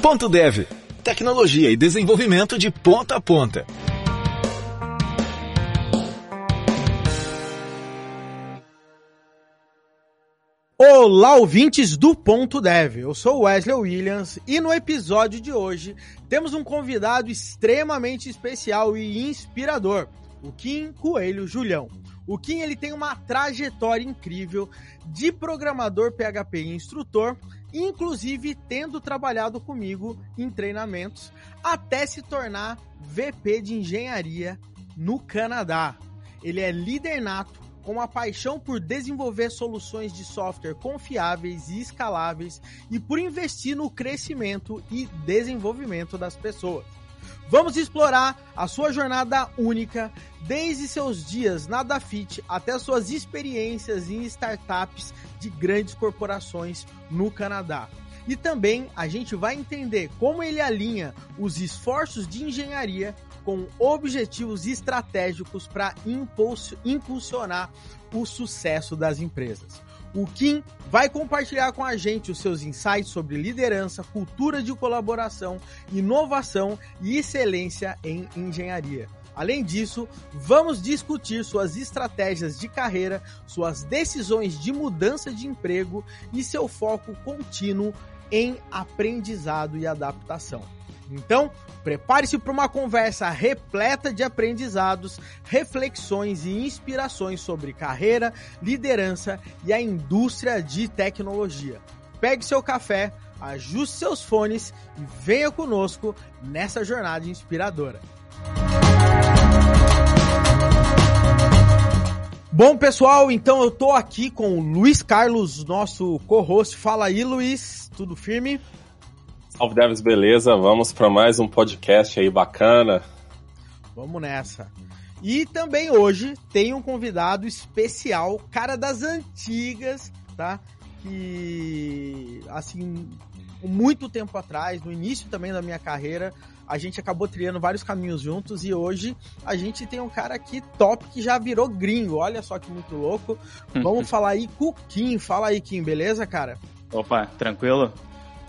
Ponto Dev. Tecnologia e desenvolvimento de ponta a ponta. Olá, ouvintes do Ponto Dev. Eu sou Wesley Williams e no episódio de hoje temos um convidado extremamente especial e inspirador, o Kim Coelho Julião. O Kim ele tem uma trajetória incrível de programador PHP e instrutor, inclusive tendo trabalhado comigo em treinamentos até se tornar VP de engenharia no Canadá. Ele é líder nato com uma paixão por desenvolver soluções de software confiáveis e escaláveis e por investir no crescimento e desenvolvimento das pessoas. Vamos explorar a sua jornada única, desde seus dias na Dafit até suas experiências em startups de grandes corporações no Canadá. E também a gente vai entender como ele alinha os esforços de engenharia com objetivos estratégicos para impulsionar o sucesso das empresas. O Kim vai compartilhar com a gente os seus insights sobre liderança, cultura de colaboração, inovação e excelência em engenharia. Além disso, vamos discutir suas estratégias de carreira, suas decisões de mudança de emprego e seu foco contínuo em aprendizado e adaptação. Então, prepare-se para uma conversa repleta de aprendizados, reflexões e inspirações sobre carreira, liderança e a indústria de tecnologia. Pegue seu café, ajuste seus fones e venha conosco nessa jornada inspiradora. Bom, pessoal, então eu tô aqui com o Luiz Carlos, nosso co-host. Fala aí, Luiz, tudo firme? Salve Devs, beleza? Vamos para mais um podcast aí bacana. Vamos nessa. E também hoje tem um convidado especial, cara das antigas, tá? Que, assim, muito tempo atrás, no início também da minha carreira, a gente acabou trilhando vários caminhos juntos e hoje a gente tem um cara aqui top que já virou gringo. Olha só que muito louco. Vamos falar aí com o Kim. Fala aí, Kim, beleza, cara? Opa, tranquilo?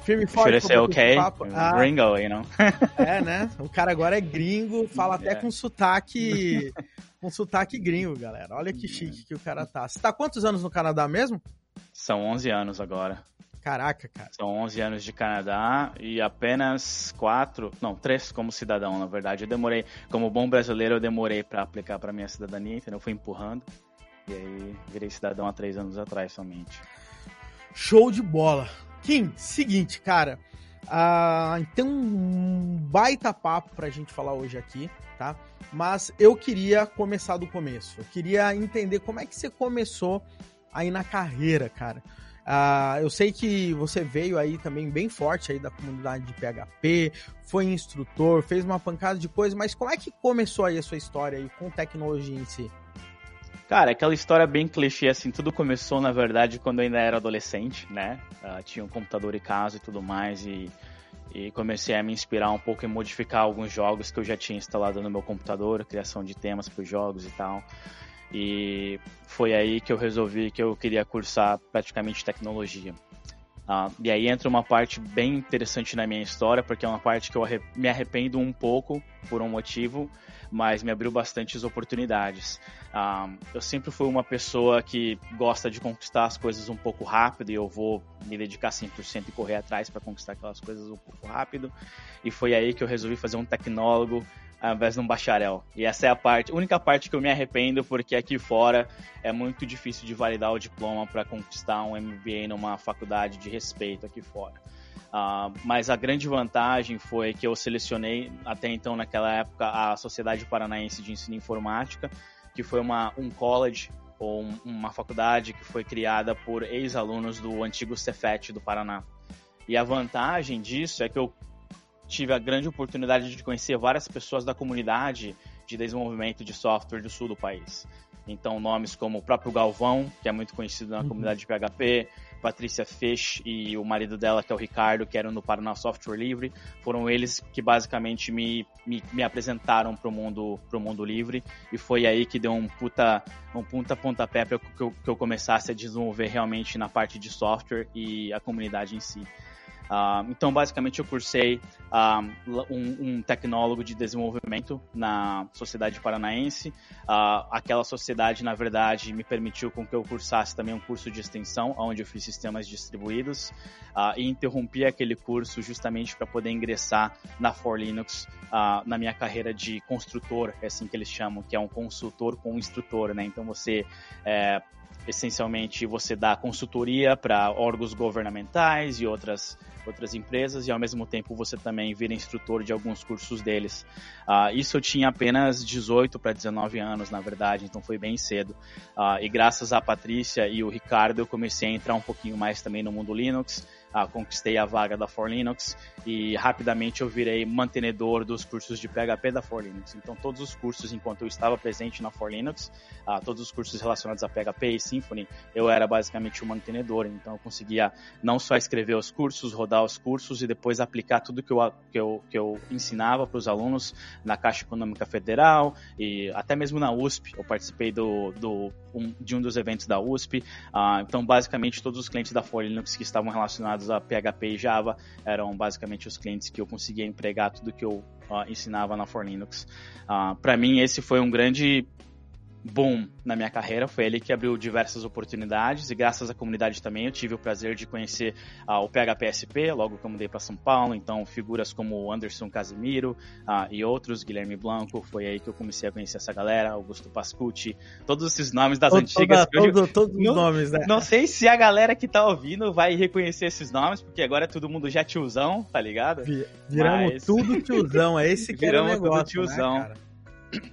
Firme forte. Should I okay? Ah, gringo, you know? é, né? O cara agora é gringo, fala até yeah. com sotaque. com sotaque gringo, galera. Olha que chique que o cara tá. Você tá quantos anos no Canadá mesmo? São 11 anos agora. Caraca, cara. São 11 anos de Canadá e apenas 4, não, 3 como cidadão, na verdade. Eu demorei, como bom brasileiro, eu demorei para aplicar para minha cidadania, entendeu? Eu fui empurrando. E aí virei cidadão há 3 anos atrás somente. Show de bola. Kim, seguinte, cara. Uh, tem um baita papo pra gente falar hoje aqui, tá? Mas eu queria começar do começo. Eu queria entender como é que você começou aí na carreira, cara. Uh, eu sei que você veio aí também bem forte aí da comunidade de PHP, foi instrutor, fez uma pancada de coisas, mas como é que começou aí a sua história aí com tecnologia em si? Cara, aquela história bem clichê, assim, tudo começou, na verdade, quando eu ainda era adolescente, né? Uh, tinha um computador em casa e tudo mais, e, e comecei a me inspirar um pouco em modificar alguns jogos que eu já tinha instalado no meu computador, criação de temas para os jogos e tal. E foi aí que eu resolvi que eu queria cursar praticamente tecnologia. Uh, e aí entra uma parte bem interessante na minha história, porque é uma parte que eu me arrependo um pouco por um motivo, mas me abriu bastantes oportunidades. Um, eu sempre fui uma pessoa que gosta de conquistar as coisas um pouco rápido e eu vou me dedicar 100% e correr atrás para conquistar aquelas coisas um pouco rápido. E foi aí que eu resolvi fazer um tecnólogo ao invés de um bacharel. E essa é a parte, única parte que eu me arrependo, porque aqui fora é muito difícil de validar o diploma para conquistar um MBA numa faculdade de respeito aqui fora. Uh, mas a grande vantagem foi que eu selecionei até então naquela época a Sociedade Paranaense de Ensino Informática, que foi uma, um college ou um, uma faculdade que foi criada por ex-alunos do antigo Cefet do Paraná. E a vantagem disso é que eu tive a grande oportunidade de conhecer várias pessoas da comunidade de desenvolvimento de software do sul do país. Então, nomes como o próprio Galvão, que é muito conhecido na uhum. comunidade de PHP, Patrícia Fish e o marido dela, que é o Ricardo, que eram no Paraná Software Livre, foram eles que basicamente me, me, me apresentaram para o mundo, pro mundo livre e foi aí que deu um puta, um puta pontapé para que eu, que eu começasse a desenvolver realmente na parte de software e a comunidade em si. Uh, então, basicamente, eu cursei uh, um, um, tecnólogo de desenvolvimento na Sociedade Paranaense. Uh, aquela sociedade, na verdade, me permitiu com que eu cursasse também um curso de extensão, onde eu fiz sistemas distribuídos, e interrompi aquele curso justamente para poder ingressar na For Linux na minha carreira de construtor, é assim que eles chamam, que é um consultor com um instrutor, né? Então, você é, essencialmente você dá consultoria para órgãos governamentais e outras outras empresas e ao mesmo tempo você também vira instrutor de alguns cursos deles. Uh, isso eu tinha apenas 18 para 19 anos, na verdade, então foi bem cedo. Uh, e graças a Patrícia e o Ricardo eu comecei a entrar um pouquinho mais também no mundo Linux ah, conquistei a vaga da For Linux e rapidamente eu virei mantenedor dos cursos de PHP da For Linux. Então, todos os cursos, enquanto eu estava presente na For Linux, ah, todos os cursos relacionados a PHP e Symfony, eu era basicamente o mantenedor. Então, eu conseguia não só escrever os cursos, rodar os cursos e depois aplicar tudo que eu, que eu, que eu ensinava para os alunos na Caixa Econômica Federal e até mesmo na USP. Eu participei do, do um, de um dos eventos da USP. Ah, então, basicamente, todos os clientes da For Linux que estavam relacionados relacionados a PHP e Java eram basicamente os clientes que eu conseguia empregar tudo que eu uh, ensinava na For Linux. Uh, Para mim, esse foi um grande boom na minha carreira. Foi ele que abriu diversas oportunidades e graças à comunidade também eu tive o prazer de conhecer uh, o PHPSP logo que eu mudei para São Paulo. Então, figuras como Anderson Casimiro uh, e outros, Guilherme Blanco, foi aí que eu comecei a conhecer essa galera, Augusto Pascucci, todos esses nomes das todo, antigas. Toda, todo, todos os nomes, né? Não sei se a galera que tá ouvindo vai reconhecer esses nomes, porque agora é todo mundo já tiozão, tá ligado? Viramos Mas... tudo tiozão, é esse que Viramos era o negócio, tudo tiozão. Né,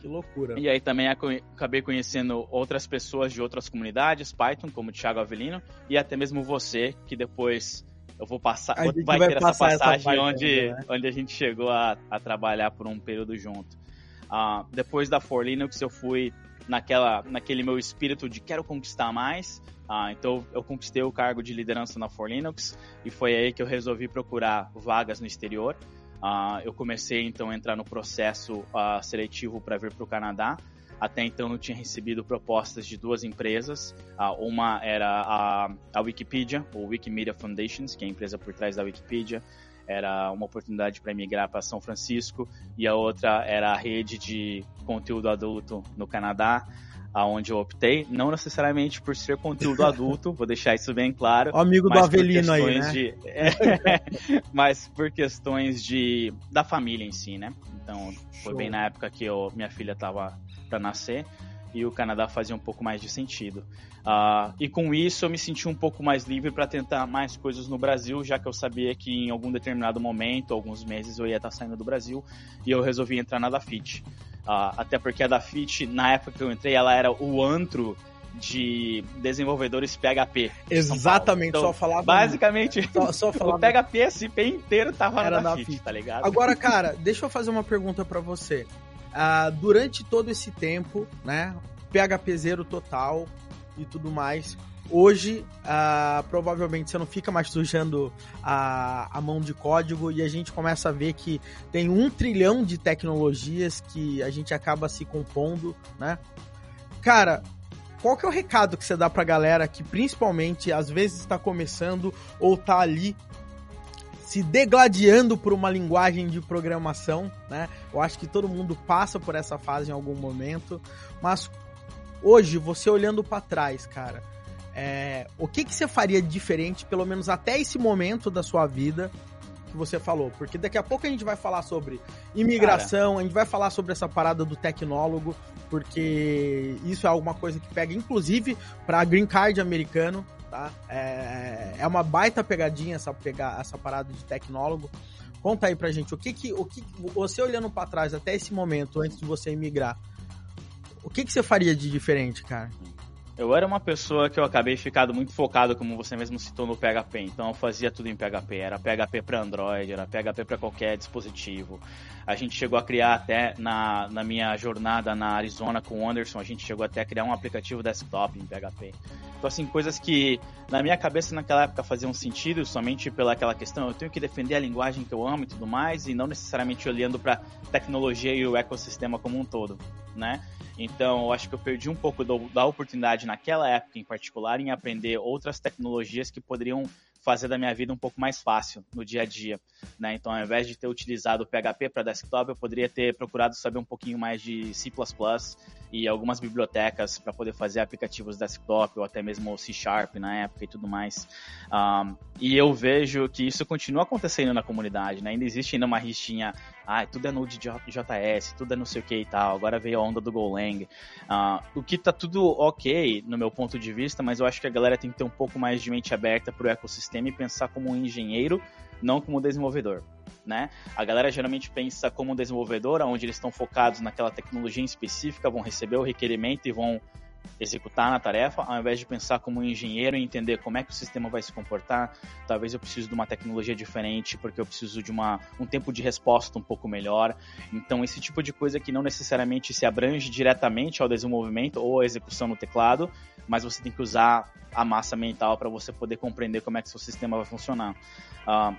que loucura. E aí também acabei conhecendo outras pessoas de outras comunidades, Python, como o Thiago Avelino, e até mesmo você, que depois eu vou passar, vai, vai ter essa passagem essa onde, ainda, né? onde a gente chegou a, a trabalhar por um período junto. Uh, depois da For Linux eu fui naquela, naquele meu espírito de quero conquistar mais, uh, então eu conquistei o cargo de liderança na For Linux e foi aí que eu resolvi procurar vagas no exterior. Uh, eu comecei então a entrar no processo uh, seletivo para vir para o Canadá. Até então eu tinha recebido propostas de duas empresas. Uh, uma era a, a Wikipedia, ou Wikimedia Foundations, que é a empresa por trás da Wikipedia. Era uma oportunidade para emigrar para São Francisco. E a outra era a rede de conteúdo adulto no Canadá aonde eu optei, não necessariamente por ser conteúdo adulto, vou deixar isso bem claro. O amigo do Avelino aí, né? De, mas por questões de da família em si, né? Então, foi Show. bem na época que eu, minha filha estava para nascer e o Canadá fazia um pouco mais de sentido. Uh, e com isso eu me senti um pouco mais livre para tentar mais coisas no Brasil, já que eu sabia que em algum determinado momento, alguns meses, eu ia estar saindo do Brasil e eu resolvi entrar na Dafit. Uh, até porque a Dafit, na época que eu entrei, ela era o antro de desenvolvedores PHP. Exatamente, então, só falava. Basicamente, só, só falava... o PHP SP inteiro tava Era na Dafit, tá ligado? Agora, cara, deixa eu fazer uma pergunta para você. Uh, durante todo esse tempo, né, PHP zero total e tudo mais, Hoje, uh, provavelmente você não fica mais sujando a, a mão de código e a gente começa a ver que tem um trilhão de tecnologias que a gente acaba se compondo, né? Cara, qual que é o recado que você dá pra galera que principalmente às vezes está começando ou tá ali se degladiando por uma linguagem de programação, né? Eu acho que todo mundo passa por essa fase em algum momento, mas hoje você olhando para trás, cara, é, o que, que você faria de diferente, pelo menos até esse momento da sua vida, que você falou? Porque daqui a pouco a gente vai falar sobre imigração, Cara. a gente vai falar sobre essa parada do tecnólogo, porque isso é alguma coisa que pega, inclusive, para green card americano, tá? É, é uma baita pegadinha essa, pegar, essa parada de tecnólogo. Conta aí pra gente, o que que, o que você olhando para trás até esse momento, antes de você imigrar, o que que você faria de diferente, cara? Eu era uma pessoa que eu acabei ficado muito focado, como você mesmo citou, no PHP. Então eu fazia tudo em PHP. Era PHP para Android, era PHP para qualquer dispositivo. A gente chegou a criar até na, na minha jornada na Arizona com o Anderson, a gente chegou até a criar um aplicativo desktop em PHP. Então assim, coisas que na minha cabeça naquela época faziam sentido somente pela aquela questão, eu tenho que defender a linguagem que eu amo e tudo mais, e não necessariamente olhando para tecnologia e o ecossistema como um todo. Né? Então, eu acho que eu perdi um pouco do, da oportunidade naquela época em particular em aprender outras tecnologias que poderiam fazer da minha vida um pouco mais fácil no dia a dia. Né? Então, ao invés de ter utilizado o PHP para desktop, eu poderia ter procurado saber um pouquinho mais de C++ e algumas bibliotecas para poder fazer aplicativos desktop ou até mesmo C Sharp na época e tudo mais. Um, e eu vejo que isso continua acontecendo na comunidade, né? Ainda existe ainda uma rixinha, ah, tudo é Node.js, tudo é não sei o que e tal. Agora veio a onda do Golang. Uh, o que tá tudo ok no meu ponto de vista, mas eu acho que a galera tem que ter um pouco mais de mente aberta para o ecossistema e pensar como um engenheiro, não como um desenvolvedor né? A galera geralmente pensa como um desenvolvedor, onde eles estão focados naquela tecnologia específica, vão receber o requerimento e vão executar na tarefa, ao invés de pensar como um engenheiro e entender como é que o sistema vai se comportar. Talvez eu precise de uma tecnologia diferente, porque eu preciso de uma, um tempo de resposta um pouco melhor. Então, esse tipo de coisa que não necessariamente se abrange diretamente ao desenvolvimento ou à execução no teclado, mas você tem que usar a massa mental para você poder compreender como é que seu sistema vai funcionar. Uh,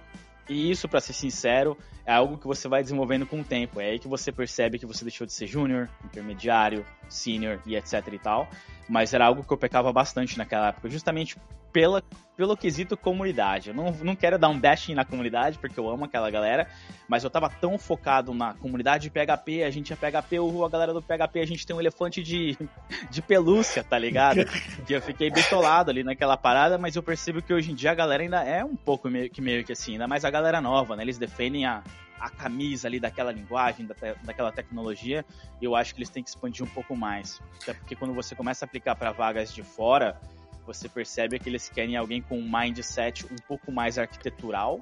e isso, para ser sincero, é algo que você vai desenvolvendo com o tempo. É aí que você percebe que você deixou de ser júnior, intermediário, senior e etc e tal. Mas era algo que eu pecava bastante naquela época, justamente pela, pelo quesito comunidade. Eu não, não quero dar um bashing na comunidade, porque eu amo aquela galera, mas eu tava tão focado na comunidade de PHP, a gente é PHP, o a galera do PHP, a gente tem um elefante de, de pelúcia, tá ligado? que eu fiquei bitolado ali naquela parada, mas eu percebo que hoje em dia a galera ainda é um pouco meio que, meio que assim, ainda mais a galera nova, né? Eles defendem a, a camisa ali daquela linguagem, da te, daquela tecnologia, eu acho que eles têm que expandir um pouco mais. Até porque quando você começa a aplicar para vagas de fora, você percebe que eles querem alguém com um mindset um pouco mais arquitetural,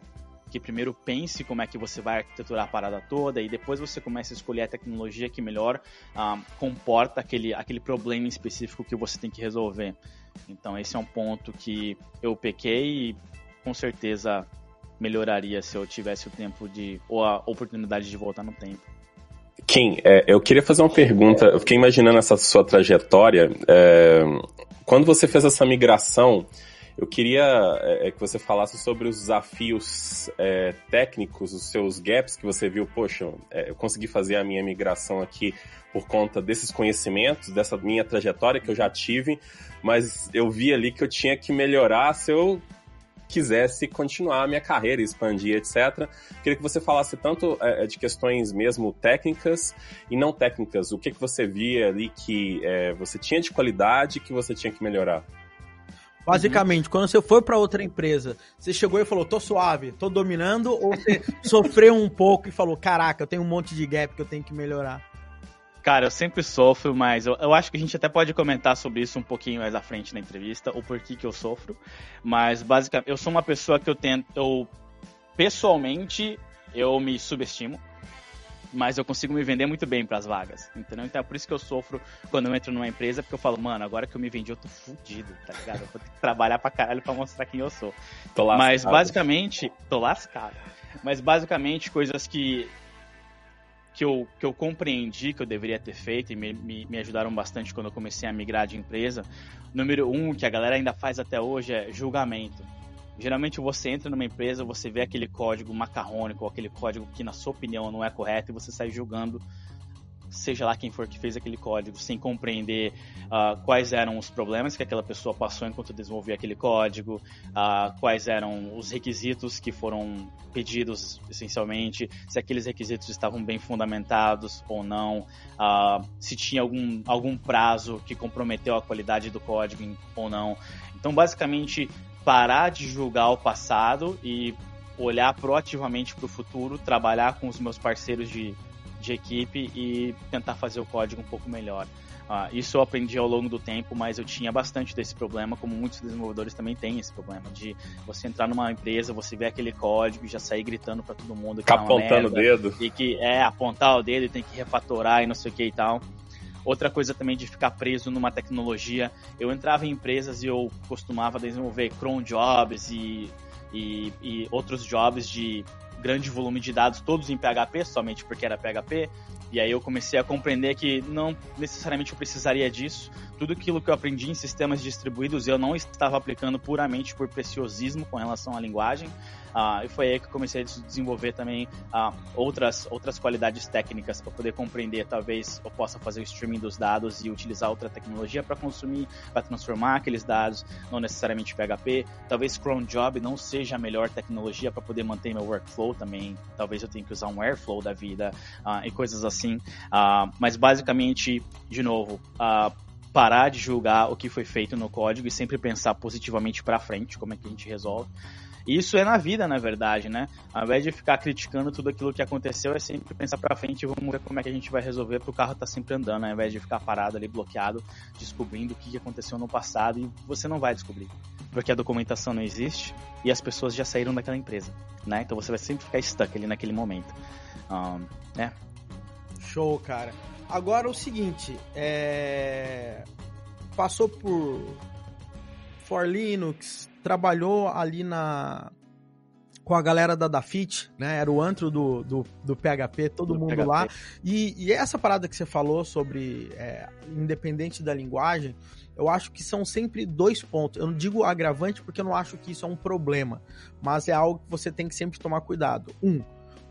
que primeiro pense como é que você vai arquiteturar a parada toda e depois você começa a escolher a tecnologia que melhor um, comporta aquele, aquele problema específico que você tem que resolver. Então esse é um ponto que eu pequei e com certeza melhoraria se eu tivesse o tempo de ou a oportunidade de voltar no tempo. Kim, é, eu queria fazer uma pergunta. Eu fiquei imaginando essa sua trajetória. É, quando você fez essa migração, eu queria é, é, que você falasse sobre os desafios é, técnicos, os seus gaps que você viu. Poxa, é, eu consegui fazer a minha migração aqui por conta desses conhecimentos, dessa minha trajetória que eu já tive, mas eu vi ali que eu tinha que melhorar se eu quisesse continuar a minha carreira, expandir, etc. Queria que você falasse tanto é, de questões mesmo técnicas e não técnicas. O que, que você via ali que é, você tinha de qualidade que você tinha que melhorar? Basicamente, uhum. quando você foi para outra empresa, você chegou e falou, tô suave, tô dominando, ou você sofreu um pouco e falou, caraca, eu tenho um monte de gap que eu tenho que melhorar? Cara, eu sempre sofro, mas eu, eu, acho que a gente até pode comentar sobre isso um pouquinho mais à frente na entrevista, o porquê que eu sofro. Mas basicamente, eu sou uma pessoa que eu tento, eu pessoalmente, eu me subestimo, mas eu consigo me vender muito bem para as vagas, entendeu? Então é por isso que eu sofro quando eu entro numa empresa, porque eu falo, mano, agora que eu me vendi, eu tô fudido, tá ligado? Eu vou ter que trabalhar pra caralho pra mostrar quem eu sou. Tô mas basicamente, tô lascado. Mas basicamente, coisas que que eu, que eu compreendi que eu deveria ter feito e me, me, me, ajudaram bastante quando eu comecei a migrar de empresa. Número um, que a galera ainda faz até hoje, é julgamento. Geralmente você entra numa empresa, você vê aquele código macarrônico, aquele código que na sua opinião não é correto, e você sai julgando seja lá quem for que fez aquele código, sem compreender uh, quais eram os problemas que aquela pessoa passou enquanto desenvolvia aquele código, uh, quais eram os requisitos que foram pedidos, essencialmente, se aqueles requisitos estavam bem fundamentados ou não, uh, se tinha algum, algum prazo que comprometeu a qualidade do código ou não. Então, basicamente, parar de julgar o passado e olhar proativamente para o futuro, trabalhar com os meus parceiros de de equipe e tentar fazer o código um pouco melhor. Uh, isso eu aprendi ao longo do tempo, mas eu tinha bastante desse problema, como muitos desenvolvedores também têm esse problema, de você entrar numa empresa, você ver aquele código e já sair gritando para todo mundo que tá apontando o dedo. E que é apontar o dedo e tem que refatorar e não sei o que e tal. Outra coisa também de ficar preso numa tecnologia, eu entrava em empresas e eu costumava desenvolver cron jobs e, e, e outros jobs de grande volume de dados, todos em PHP, somente porque era PHP. E aí eu comecei a compreender que não necessariamente eu precisaria disso. Tudo aquilo que eu aprendi em sistemas distribuídos eu não estava aplicando puramente por preciosismo com relação à linguagem. Uh, e foi aí que eu comecei a desenvolver também uh, outras, outras qualidades técnicas para poder compreender. Talvez eu possa fazer o streaming dos dados e utilizar outra tecnologia para consumir, para transformar aqueles dados, não necessariamente PHP. Talvez cron job não seja a melhor tecnologia para poder manter meu workflow também. Talvez eu tenha que usar um Airflow da vida uh, e coisas assim. mas basicamente, de novo, parar de julgar o que foi feito no código e sempre pensar positivamente para frente, como é que a gente resolve. Isso é na vida, na verdade, né? Ao invés de ficar criticando tudo aquilo que aconteceu, é sempre pensar pra frente e vamos ver como é que a gente vai resolver pro carro tá sempre andando, ao invés de ficar parado ali, bloqueado, descobrindo o que aconteceu no passado e você não vai descobrir. Porque a documentação não existe e as pessoas já saíram daquela empresa, né? Então você vai sempre ficar stuck ali naquele momento. Um, né? Show, cara. Agora o seguinte, é... passou por For Linux, trabalhou ali na com a galera da Dafit, né? Era o antro do, do, do PHP, todo do mundo PHP. lá. E, e, essa parada que você falou sobre é, independente da linguagem, eu acho que são sempre dois pontos. Eu não digo agravante porque eu não acho que isso é um problema, mas é algo que você tem que sempre tomar cuidado. Um,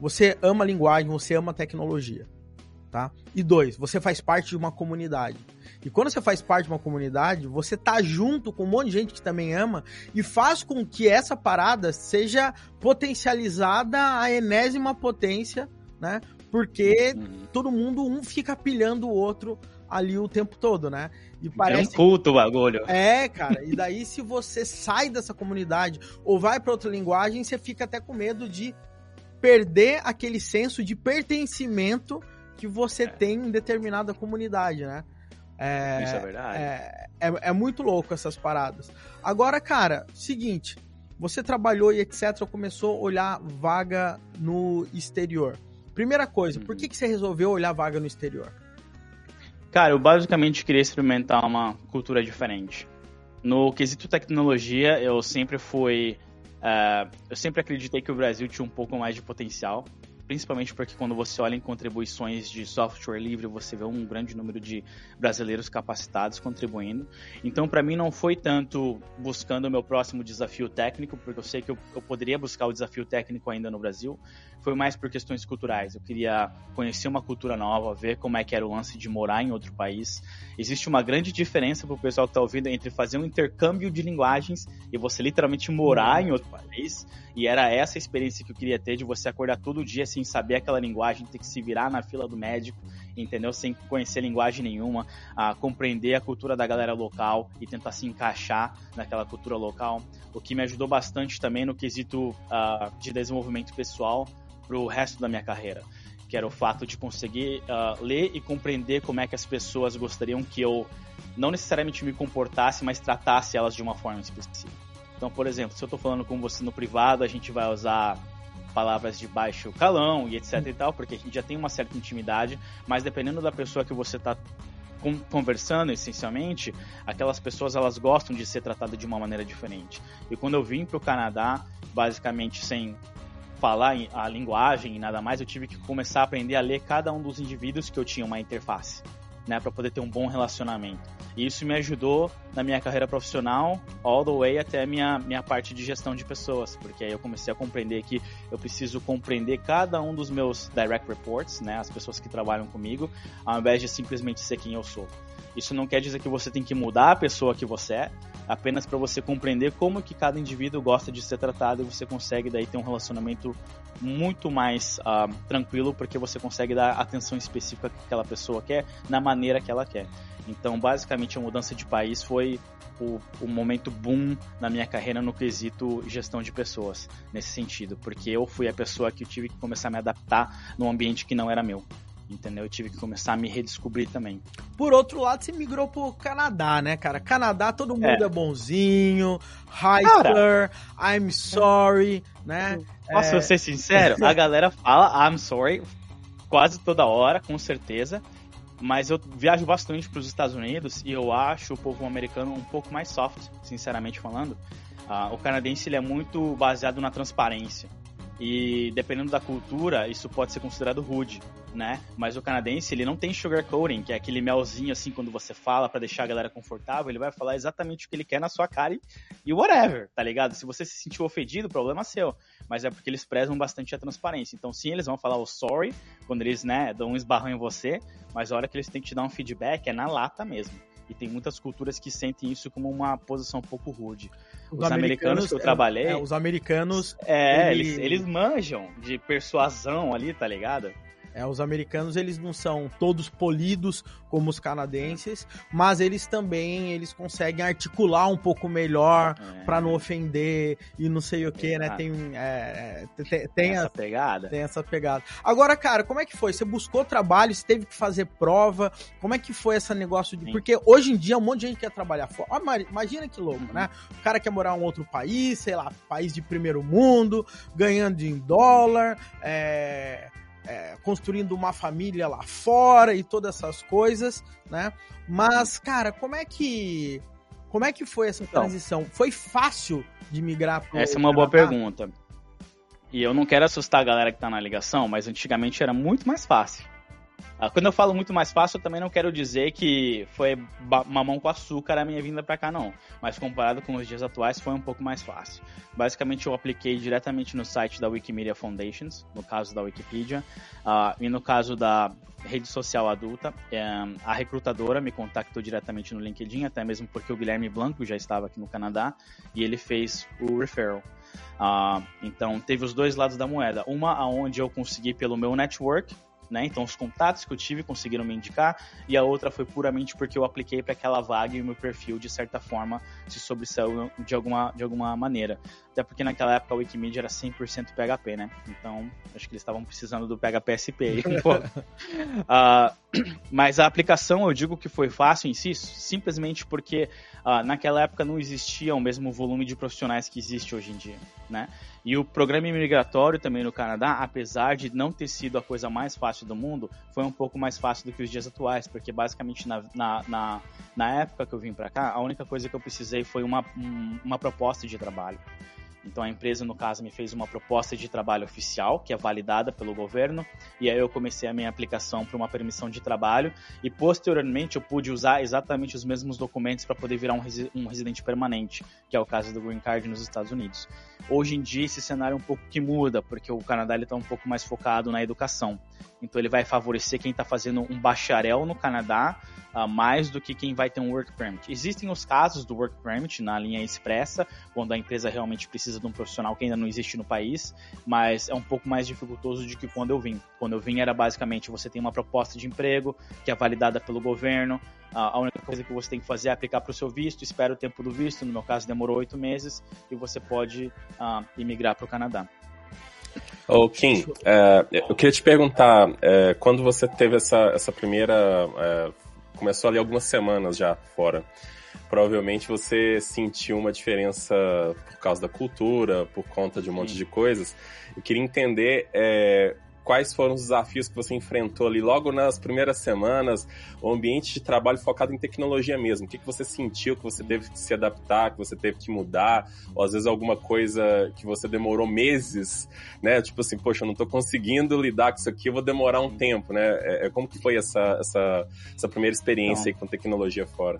você ama a linguagem, você ama a tecnologia tá? E dois, você faz parte de uma comunidade. E quando você faz parte de uma comunidade, você tá junto com um monte de gente que também ama e faz com que essa parada seja potencializada à enésima potência, né? Porque uhum. todo mundo um fica pilhando o outro ali o tempo todo, né? E parece é um culto o bagulho. É, cara. E daí se você sai dessa comunidade ou vai para outra linguagem, você fica até com medo de perder aquele senso de pertencimento que você é. tem em determinada comunidade, né? É, Isso é verdade. É, é, é, muito louco essas paradas. Agora, cara, seguinte, você trabalhou e etc, começou a olhar vaga no exterior. Primeira coisa, uhum. por que, que você resolveu olhar vaga no exterior? Cara, eu basicamente queria experimentar uma cultura diferente. No quesito tecnologia, eu sempre fui. Uh, eu sempre acreditei que o Brasil tinha um pouco mais de potencial principalmente porque quando você olha em contribuições de software livre, você vê um grande número de brasileiros capacitados contribuindo. Então, para mim, não foi tanto buscando o meu próximo desafio técnico, porque eu sei que eu, eu, poderia buscar o desafio técnico ainda no Brasil, foi mais por questões culturais. Eu queria conhecer uma cultura nova, ver como é que era o lance de morar em outro país. Existe uma grande diferença para o pessoal que está ouvindo entre fazer um intercâmbio de linguagens e você literalmente morar em outro país. E era essa experiência que eu queria ter de você acordar todo dia sem saber aquela linguagem, ter que se virar na fila do médico, entendeu? Sem conhecer linguagem nenhuma, a compreender a cultura da galera local e tentar se encaixar naquela cultura local. O que me ajudou bastante também no quesito uh, de desenvolvimento pessoal para o resto da minha carreira que era o fato de conseguir uh, ler e compreender como é que as pessoas gostariam que eu não necessariamente me comportasse, mas tratasse elas de uma forma específica. Então, por exemplo, se eu estou falando com você no privado, a gente vai usar palavras de baixo calão e etc e tal, porque a gente já tem uma certa intimidade, mas dependendo da pessoa que você está conversando essencialmente, aquelas pessoas elas gostam de ser tratadas de uma maneira diferente. E quando eu vim para o Canadá, basicamente sem falar a linguagem e nada mais, eu tive que começar a aprender a ler cada um dos indivíduos que eu tinha uma interface né, para poder ter um bom relacionamento. E isso me ajudou na minha carreira profissional, all the way até minha, minha parte de gestão de pessoas, porque aí eu comecei a compreender que eu preciso compreender cada um dos meus direct reports, né, as pessoas que trabalham comigo, ao invés de simplesmente ser quem eu sou. Isso não quer dizer que você tem que mudar a pessoa que você é, apenas para você compreender como que cada indivíduo gosta de ser tratado e você consegue daí ter um relacionamento muito mais uh, tranquilo porque você consegue dar atenção específica que aquela pessoa quer na maneira que ela quer. Então, basicamente, a mudança de país foi o, o momento boom na minha carreira no quesito gestão de pessoas, nesse sentido, porque eu fui a pessoa que tive que começar a me adaptar num ambiente que não era meu entendeu? Eu tive que começar a me redescobrir também. Por outro lado, você migrou pro Canadá, né, cara? Canadá, todo mundo é, é bonzinho, sir, I'm sorry, né? Posso é... ser sincero? A galera fala I'm sorry quase toda hora, com certeza. Mas eu viajo bastante para os Estados Unidos e eu acho o povo americano um pouco mais soft, sinceramente falando. Uh, o canadense ele é muito baseado na transparência. E dependendo da cultura, isso pode ser considerado rude, né? Mas o canadense, ele não tem sugarcoating, que é aquele melzinho assim quando você fala para deixar a galera confortável, ele vai falar exatamente o que ele quer na sua cara e, e whatever, tá ligado? Se você se sentiu ofendido, o problema é seu. Mas é porque eles prezam bastante a transparência. Então, sim, eles vão falar o sorry quando eles, né, dão um esbarrão em você, mas a hora que eles têm que te dar um feedback é na lata mesmo. E tem muitas culturas que sentem isso como uma posição um pouco rude. Os, os americanos, americanos, que eu trabalhei. É, os americanos. É, eles, eles manjam de persuasão ali, tá ligado? É, os americanos eles não são todos polidos como os canadenses, mas eles também eles conseguem articular um pouco melhor é. para não ofender e não sei o que, né? Tem, é, tem, tem essa a, pegada. Tem essa pegada. Agora, cara, como é que foi? Você buscou trabalho, você teve que fazer prova? Como é que foi esse negócio de. Sim. Porque hoje em dia um monte de gente quer trabalhar fora. Imagina que louco, uhum. né? O cara quer morar em um outro país, sei lá, país de primeiro mundo, ganhando em dólar, é é, construindo uma família lá fora e todas essas coisas, né? Mas, cara, como é que como é que foi essa então. transição? Então, foi fácil de migrar para Essa é uma boa pergunta. E eu não quero assustar a galera que tá na ligação, mas antigamente era muito mais fácil. Ah, quando eu falo muito mais fácil, eu também não quero dizer que foi mamão com açúcar a minha vinda para cá, não. Mas comparado com os dias atuais, foi um pouco mais fácil. Basicamente, eu apliquei diretamente no site da Wikimedia Foundations, no caso da Wikipedia, uh, e no caso da rede social adulta, um, a recrutadora me contactou diretamente no LinkedIn, até mesmo porque o Guilherme Blanco já estava aqui no Canadá, e ele fez o referral. Uh, então, teve os dois lados da moeda. Uma aonde eu consegui pelo meu network, né? Então os contatos que eu tive conseguiram me indicar e a outra foi puramente porque eu apliquei para aquela vaga e o meu perfil de certa forma se sobressaiu de alguma de alguma maneira. Até porque naquela época a Wikimedia era 100% PHP, né? Então acho que eles estavam precisando do PHP SP. uh, mas a aplicação eu digo que foi fácil em si, simplesmente porque uh, naquela época não existia o mesmo volume de profissionais que existe hoje em dia, né? E o programa imigratório também no Canadá, apesar de não ter sido a coisa mais fácil do mundo, foi um pouco mais fácil do que os dias atuais, porque basicamente na, na, na, na época que eu vim para cá, a única coisa que eu precisei foi uma, uma proposta de trabalho. Então a empresa, no caso, me fez uma proposta de trabalho oficial, que é validada pelo governo, e aí eu comecei a minha aplicação para uma permissão de trabalho, e posteriormente eu pude usar exatamente os mesmos documentos para poder virar um, resi um, residente permanente, que é o caso do Green Card nos Estados Unidos. Hoje em dia esse cenário é um pouco que muda, porque o Canadá está um pouco mais focado na educação. Então ele vai favorecer quem está fazendo um bacharel no Canadá uh, mais do que quem vai ter um work permit. Existem os casos do work permit na linha expressa, quando a empresa realmente precisa de um profissional que ainda não existe no país, mas é um pouco mais dificultoso do que quando eu vim. Quando eu vim era basicamente você tem uma proposta de emprego que é validada pelo governo, a única coisa que você tem que fazer é aplicar para o seu visto, espera o tempo do visto, no meu caso demorou oito meses, e você pode uh, imigrar para o Canadá. Ô, Kim, é, eu queria te perguntar, é, quando você teve essa, essa primeira. É, começou ali algumas semanas já fora. Provavelmente você sentiu uma diferença por causa da cultura, por conta de um monte de coisas. Eu queria entender é, quais foram os desafios que você enfrentou ali logo nas primeiras semanas, o ambiente de trabalho focado em tecnologia mesmo. O que, que você sentiu que você teve que se adaptar, que você teve que mudar, ou às vezes alguma coisa que você demorou meses, né? Tipo assim, poxa, eu não tô conseguindo lidar com isso aqui, eu vou demorar um tempo, né? É, é como que foi essa, essa, essa primeira experiência então, com tecnologia fora?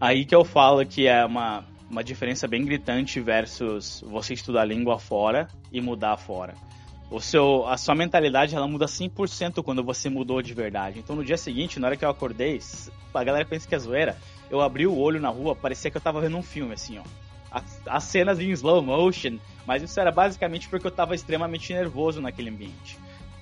Aí que eu falo que é uma, uma diferença bem gritante versus você estudar língua fora e mudar fora o seu, a sua mentalidade ela muda 100% quando você mudou de verdade. Então no dia seguinte, na hora que eu acordei, a galera pensa que é zoeira, eu abri o olho na rua, parecia que eu tava vendo um filme, assim, ó. As, as cenas em slow motion, mas isso era basicamente porque eu tava extremamente nervoso naquele ambiente.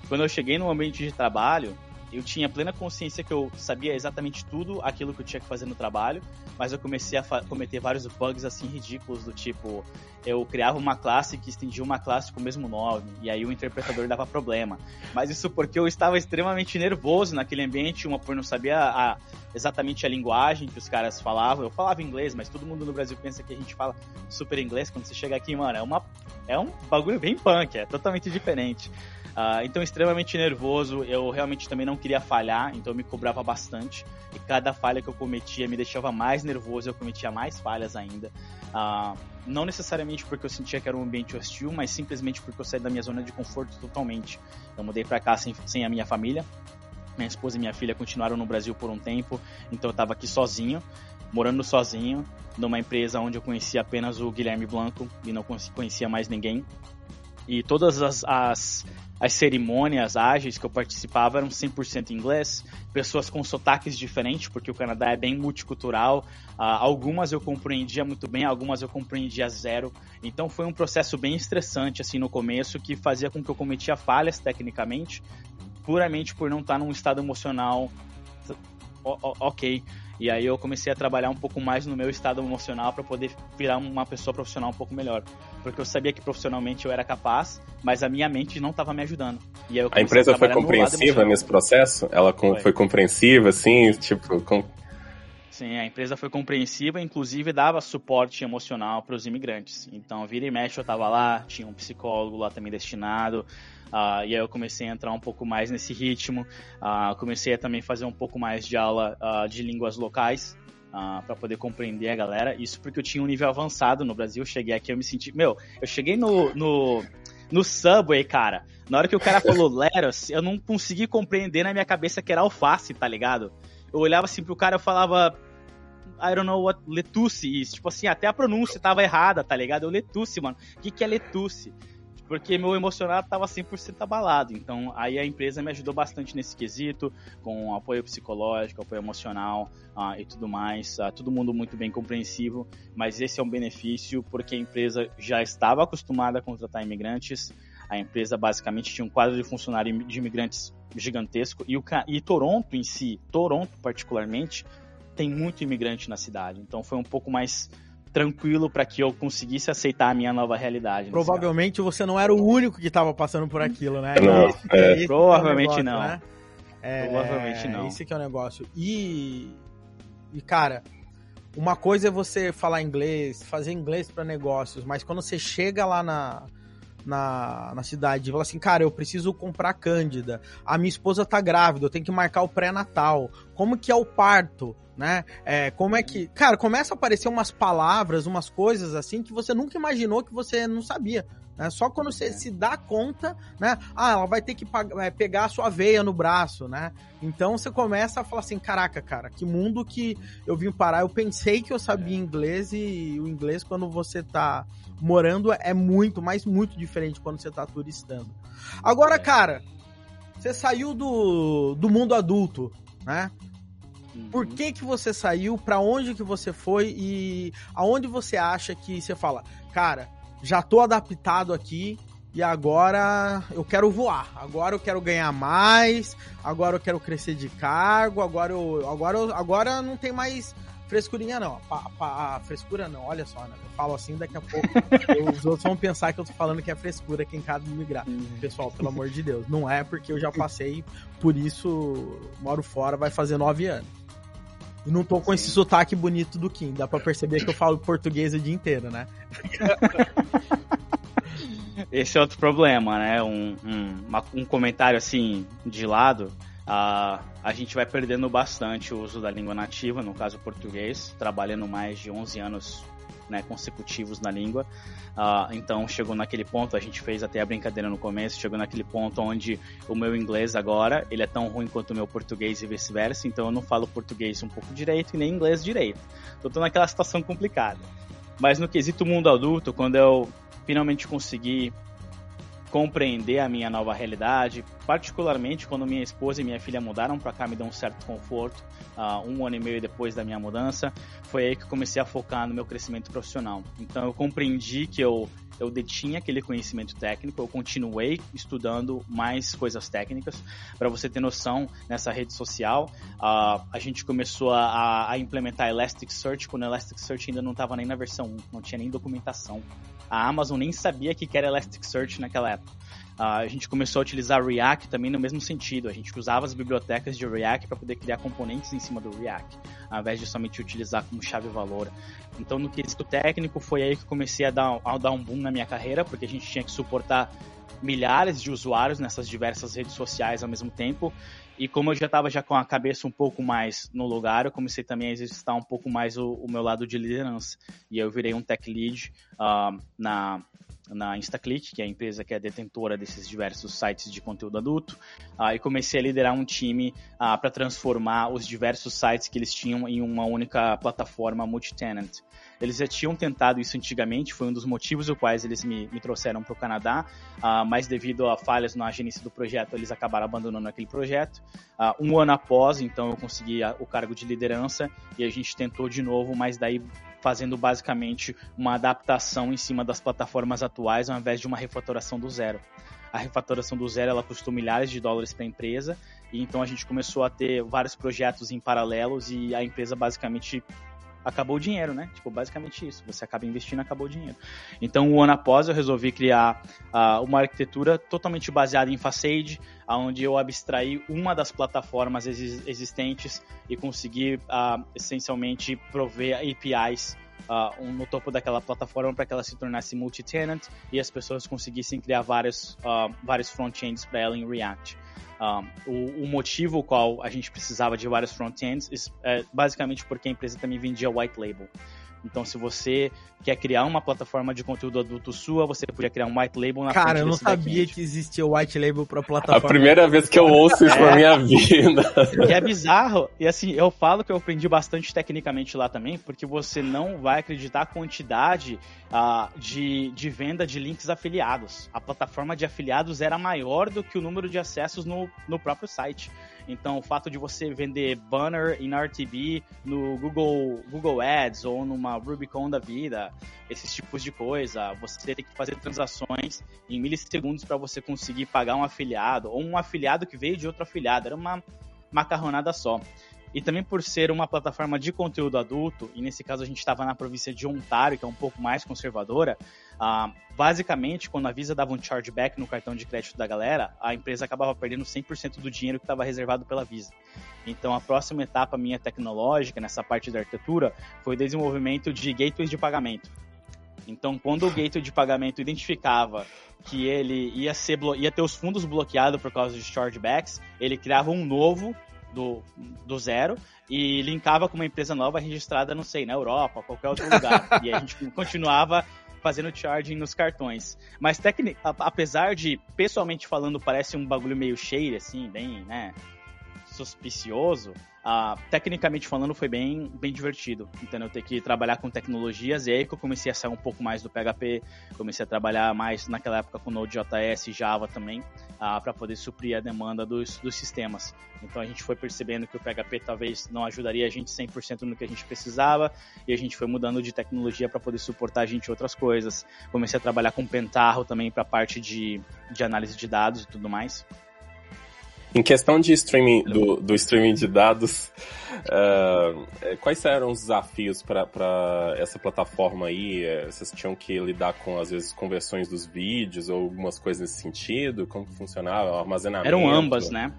Quando eu cheguei no ambiente de trabalho, eu tinha plena consciência que eu sabia exatamente tudo aquilo que eu tinha que fazer no trabalho, mas eu comecei a cometer vários bugs assim ridículos do tipo, eu criava uma classe que estendia uma classe com o mesmo nome, e aí o interpretador dava problema. Mas isso porque eu estava extremamente nervoso naquele ambiente, uma por não saber a, a, exatamente a linguagem que os caras falavam. Eu falava inglês, mas todo mundo no Brasil pensa que a gente fala super inglês. Quando você chega aqui, mano, é uma é um bagulho bem punk, é totalmente diferente. Uh, então, extremamente nervoso. Eu realmente também não queria falhar, então eu me cobrava bastante. E cada falha que eu cometia me deixava mais nervoso, eu cometia mais falhas ainda. Uh, não necessariamente porque eu sentia que era um ambiente hostil, mas simplesmente porque eu saí da minha zona de conforto totalmente. Eu mudei para cá sem, sem a minha família. Minha esposa e minha filha continuaram no Brasil por um tempo, então eu estava aqui sozinho, morando sozinho, numa empresa onde eu conhecia apenas o Guilherme Blanco e não conhecia mais ninguém. E todas as, as as cerimônias ágeis que eu participava eram 100% em inglês, pessoas com sotaques diferentes, porque o Canadá é bem multicultural. Uh, algumas eu compreendia muito bem, algumas eu compreendia zero. Então foi um processo bem estressante assim no começo, que fazia com que eu cometia falhas tecnicamente, puramente por não estar num estado emocional ok. E aí eu comecei a trabalhar um pouco mais no meu estado emocional para poder virar uma pessoa profissional um pouco melhor. Porque eu sabia que profissionalmente eu era capaz, mas a minha mente não estava me ajudando. E a empresa a foi compreensiva nesse processo? Ela foi. foi compreensiva, assim, tipo... Com... Sim, a empresa foi compreensiva, inclusive dava suporte emocional para os imigrantes. Então, vira e mexe, eu estava lá, tinha um psicólogo lá também destinado, Uh, e aí eu comecei a entrar um pouco mais nesse ritmo. Uh, comecei a também fazer um pouco mais de aula uh, de línguas locais. Uh, para poder compreender a galera. Isso porque eu tinha um nível avançado no Brasil. Cheguei aqui, eu me senti. Meu, eu cheguei no, no, no Subway, cara. Na hora que o cara falou Leros, eu não consegui compreender na minha cabeça que era alface, tá ligado? Eu olhava assim pro cara e falava. I don't know what Letusse is. Tipo assim, até a pronúncia tava errada, tá ligado? Eu Letusse, mano. O que, que é Letusse? porque meu emocional estava 100% abalado. Então, aí a empresa me ajudou bastante nesse quesito, com apoio psicológico, apoio emocional uh, e tudo mais. Uh, todo mundo muito bem compreensivo, mas esse é um benefício porque a empresa já estava acostumada a contratar imigrantes. A empresa basicamente tinha um quadro de funcionários de imigrantes gigantesco e, o, e Toronto em si, Toronto particularmente, tem muito imigrante na cidade. Então foi um pouco mais tranquilo para que eu conseguisse aceitar a minha nova realidade. Provavelmente você não era o único que estava passando por aquilo, né? Não, esse, é. esse Provavelmente é negócio, não. Né? É, Provavelmente não. Esse que é o negócio. E, e cara, uma coisa é você falar inglês, fazer inglês para negócios, mas quando você chega lá na, na, na cidade fala assim, cara, eu preciso comprar Cândida, a minha esposa tá grávida, eu tenho que marcar o pré-natal, como que é o parto? né? É, como é que. Cara, começa a aparecer umas palavras, umas coisas assim que você nunca imaginou que você não sabia. Né? Só quando você é. se dá conta, né? Ah, ela vai ter que é, pegar a sua veia no braço, né? Então você começa a falar assim: caraca, cara, que mundo que eu vim parar. Eu pensei que eu sabia é. inglês e o inglês, quando você tá morando, é muito, mas muito diferente quando você tá turistando. Agora, é. cara, você saiu do, do mundo adulto, né? Por uhum. que que você saiu? Para onde que você foi e aonde você acha que você fala, cara, já tô adaptado aqui e agora eu quero voar. Agora eu quero ganhar mais. Agora eu quero crescer de cargo. Agora eu, agora eu, agora não tem mais frescurinha não. Pa, pa, frescura não. Olha só, né? Eu falo assim daqui a pouco os outros vão pensar que eu tô falando que é frescura quem cada migrar. Uhum. Pessoal, pelo amor de Deus, não é porque eu já passei por isso. Moro fora, vai fazer nove anos. E não tô com Sim. esse sotaque bonito do Kim. Dá pra perceber que eu falo português o dia inteiro, né? Esse é outro problema, né? Um, um, um comentário assim de lado. Uh, a gente vai perdendo bastante o uso da língua nativa, no caso português, trabalhando mais de 11 anos né, consecutivos na língua. Uh, então chegou naquele ponto, a gente fez até a brincadeira no começo, chegou naquele ponto onde o meu inglês agora ele é tão ruim quanto o meu português e vice-versa, então eu não falo português um pouco direito e nem inglês direito. Então tô naquela situação complicada. Mas no quesito mundo adulto, quando eu finalmente consegui compreender a minha nova realidade, particularmente quando minha esposa e minha filha mudaram para cá, me deu um certo conforto. Uh, um ano e meio depois da minha mudança, foi aí que comecei a focar no meu crescimento profissional. Então eu compreendi que eu eu detinha aquele conhecimento técnico, eu continuei estudando mais coisas técnicas. Para você ter noção, nessa rede social, uh, a gente começou a, a, implementar Elasticsearch quando Elasticsearch ainda não estava nem na versão 1, não tinha nem documentação. A Amazon nem sabia que era Elasticsearch naquela época. Uh, a gente começou a utilizar React também no mesmo sentido. A gente usava as bibliotecas de React para poder criar componentes em cima do React. ao invés de somente utilizar como chave-valor. Então, no quesito técnico, foi aí que comecei a dar, a dar um boom na minha carreira, porque a gente tinha que suportar milhares de usuários nessas diversas redes sociais ao mesmo tempo. E como eu já estava já com a cabeça um pouco mais no lugar, eu comecei também a exercitar um pouco mais o, o meu lado de liderança. E eu virei um tech lead uh, na, na InstaClick, que é a empresa que é detentora desses diversos sites de conteúdo adulto, uh, e comecei a liderar um time uh, ah, para transformar os diversos sites que eles tinham em uma única plataforma multi-tenant. Eles já tinham tentado isso antigamente, foi um dos motivos os quais eles me, me trouxeram para o Canadá, uh, mas devido a falhas na agência do projeto, eles acabaram abandonando aquele projeto. um ano após, então, eu consegui o cargo de liderança e a gente tentou de novo, mas daí fazendo basicamente uma adaptação em cima das plataformas atuais ao invés de uma refatoração do zero. A refatoração do zero ela custou milhares de dólares para a empresa e então a gente começou a ter vários projetos em paralelos e a empresa basicamente acabou o dinheiro, né? Tipo, basicamente isso. Você acaba investindo, acabou o dinheiro. Então, um ano após, eu resolvi criar uh, uma arquitetura totalmente baseada em Facade, onde eu abstraí uma das plataformas existentes e consegui, uh, essencialmente, prover APIs Uh, um, no topo daquela plataforma para que ela se tornasse multi-tenant e as pessoas conseguissem criar vários, uh, vários front-ends para ela em React. Um, o, o, motivo qual a gente precisava de vários front-ends é basicamente porque a empresa também vendia white label. Então, se você quer criar uma plataforma de conteúdo adulto sua, você podia criar um white label na Cara, eu não sabia que existia white label para plataforma. A primeira vez que eu ouço isso é, na minha vida. Que é bizarro. E assim, eu falo que eu aprendi bastante tecnicamente lá também, porque você não vai acreditar a quantidade uh, de, de venda de links afiliados. A plataforma de afiliados era maior do que o número de acessos no, no próprio site. Então, o fato de você vender banner em RTB no Google, Google Ads ou numa Rubicon da vida, esses tipos de coisa, você tem que fazer transações em milissegundos para você conseguir pagar um afiliado ou um afiliado que veio de outro afiliado. Era uma macarronada só. E também por ser uma plataforma de conteúdo adulto, e nesse caso a gente estava na província de Ontário, que é um pouco mais conservadora, uh, basicamente, quando a Visa dava um chargeback no cartão de crédito da galera, a empresa acabava perdendo 100% do dinheiro que estava reservado pela Visa. Então, a próxima etapa minha tecnológica, nessa parte da arquitetura, foi o desenvolvimento de gateways de pagamento. Então, quando o gateway de pagamento identificava que ele ia, ser ia ter os fundos bloqueados por causa de chargebacks, ele criava um novo do, do zero e linkava com uma empresa nova registrada, não sei, na Europa, qualquer outro lugar. e a gente continuava fazendo charging nos cartões. Mas apesar de, pessoalmente falando, parece um bagulho meio cheio, assim, bem, né, suspicioso, Uh, tecnicamente falando, foi bem, bem divertido. Então, eu ter que trabalhar com tecnologias. E aí que eu comecei a sair um pouco mais do PHP, comecei a trabalhar mais naquela época com Node.js e Java também, ah, para poder suprir a demanda dos, dos sistemas. Então, a gente foi percebendo que o PHP talvez não ajudaria a gente 100% no que a gente precisava, e a gente foi mudando de tecnologia para poder suportar a gente outras coisas. Comecei a trabalhar com Pentaho também para a parte de, de análise de dados e tudo mais. Em questão de streaming, do, do streaming de dados, uh, quais eram os desafios para essa plataforma aí? Eh, vocês tinham que lidar com, às vezes, conversões dos vídeos ou algumas coisas nesse sentido? Como funcionava? O armazenamento? Eram ambas, né?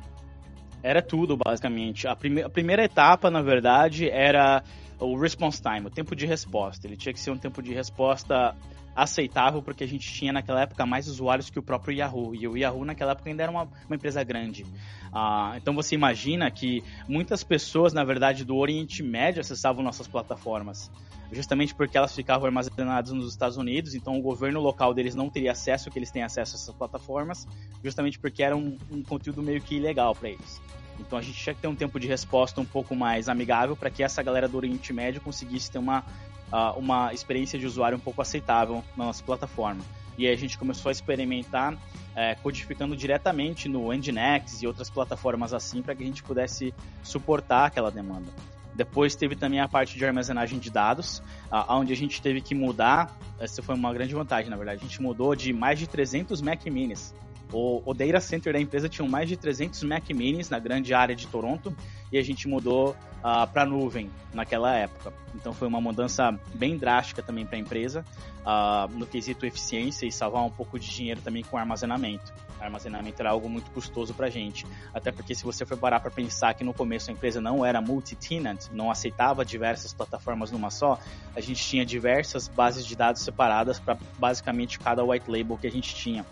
Era tudo, basicamente. A, prime a primeira etapa, na verdade, era o response time, o tempo de resposta. Ele tinha que ser um tempo de resposta aceitável, porque a gente tinha naquela época mais usuários que o próprio Yahoo. E o Yahoo naquela época ainda era uma, uma empresa grande. Ah, então você imagina que muitas pessoas, na verdade, do Oriente Médio acessavam nossas plataformas. Justamente porque elas ficavam armazenadas nos Estados Unidos, então o governo local deles não teria acesso que eles têm acesso a essas plataformas, justamente porque era um, um conteúdo meio que ilegal para eles. Então a gente tinha que ter um tempo de resposta um pouco mais amigável para que essa galera do Oriente Médio conseguisse ter uma uh, uma experiência de usuário um pouco aceitável na nossa plataforma. E aí a gente começou a experimentar é, codificando diretamente no Nginx e outras plataformas assim para que a gente pudesse suportar aquela demanda. Depois teve também a parte de armazenagem de dados, onde a gente teve que mudar, essa foi uma grande vantagem na verdade, a gente mudou de mais de 300 Mac Minis O, o data center da empresa tinha mais de 300 Mac Minis na grande área de Toronto e a gente mudou uh, ah, para nuvem naquela época. Então foi uma mudança bem drástica também para a empresa, uh, no quesito eficiência e salvar um pouco de dinheiro também com armazenamento. Armazenamento era algo muito custoso para a gente, até porque se você for parar para pensar que no começo a empresa não era multi-tenant, não aceitava diversas plataformas numa só, a gente tinha diversas bases de dados separadas para basicamente cada white label que a gente tinha.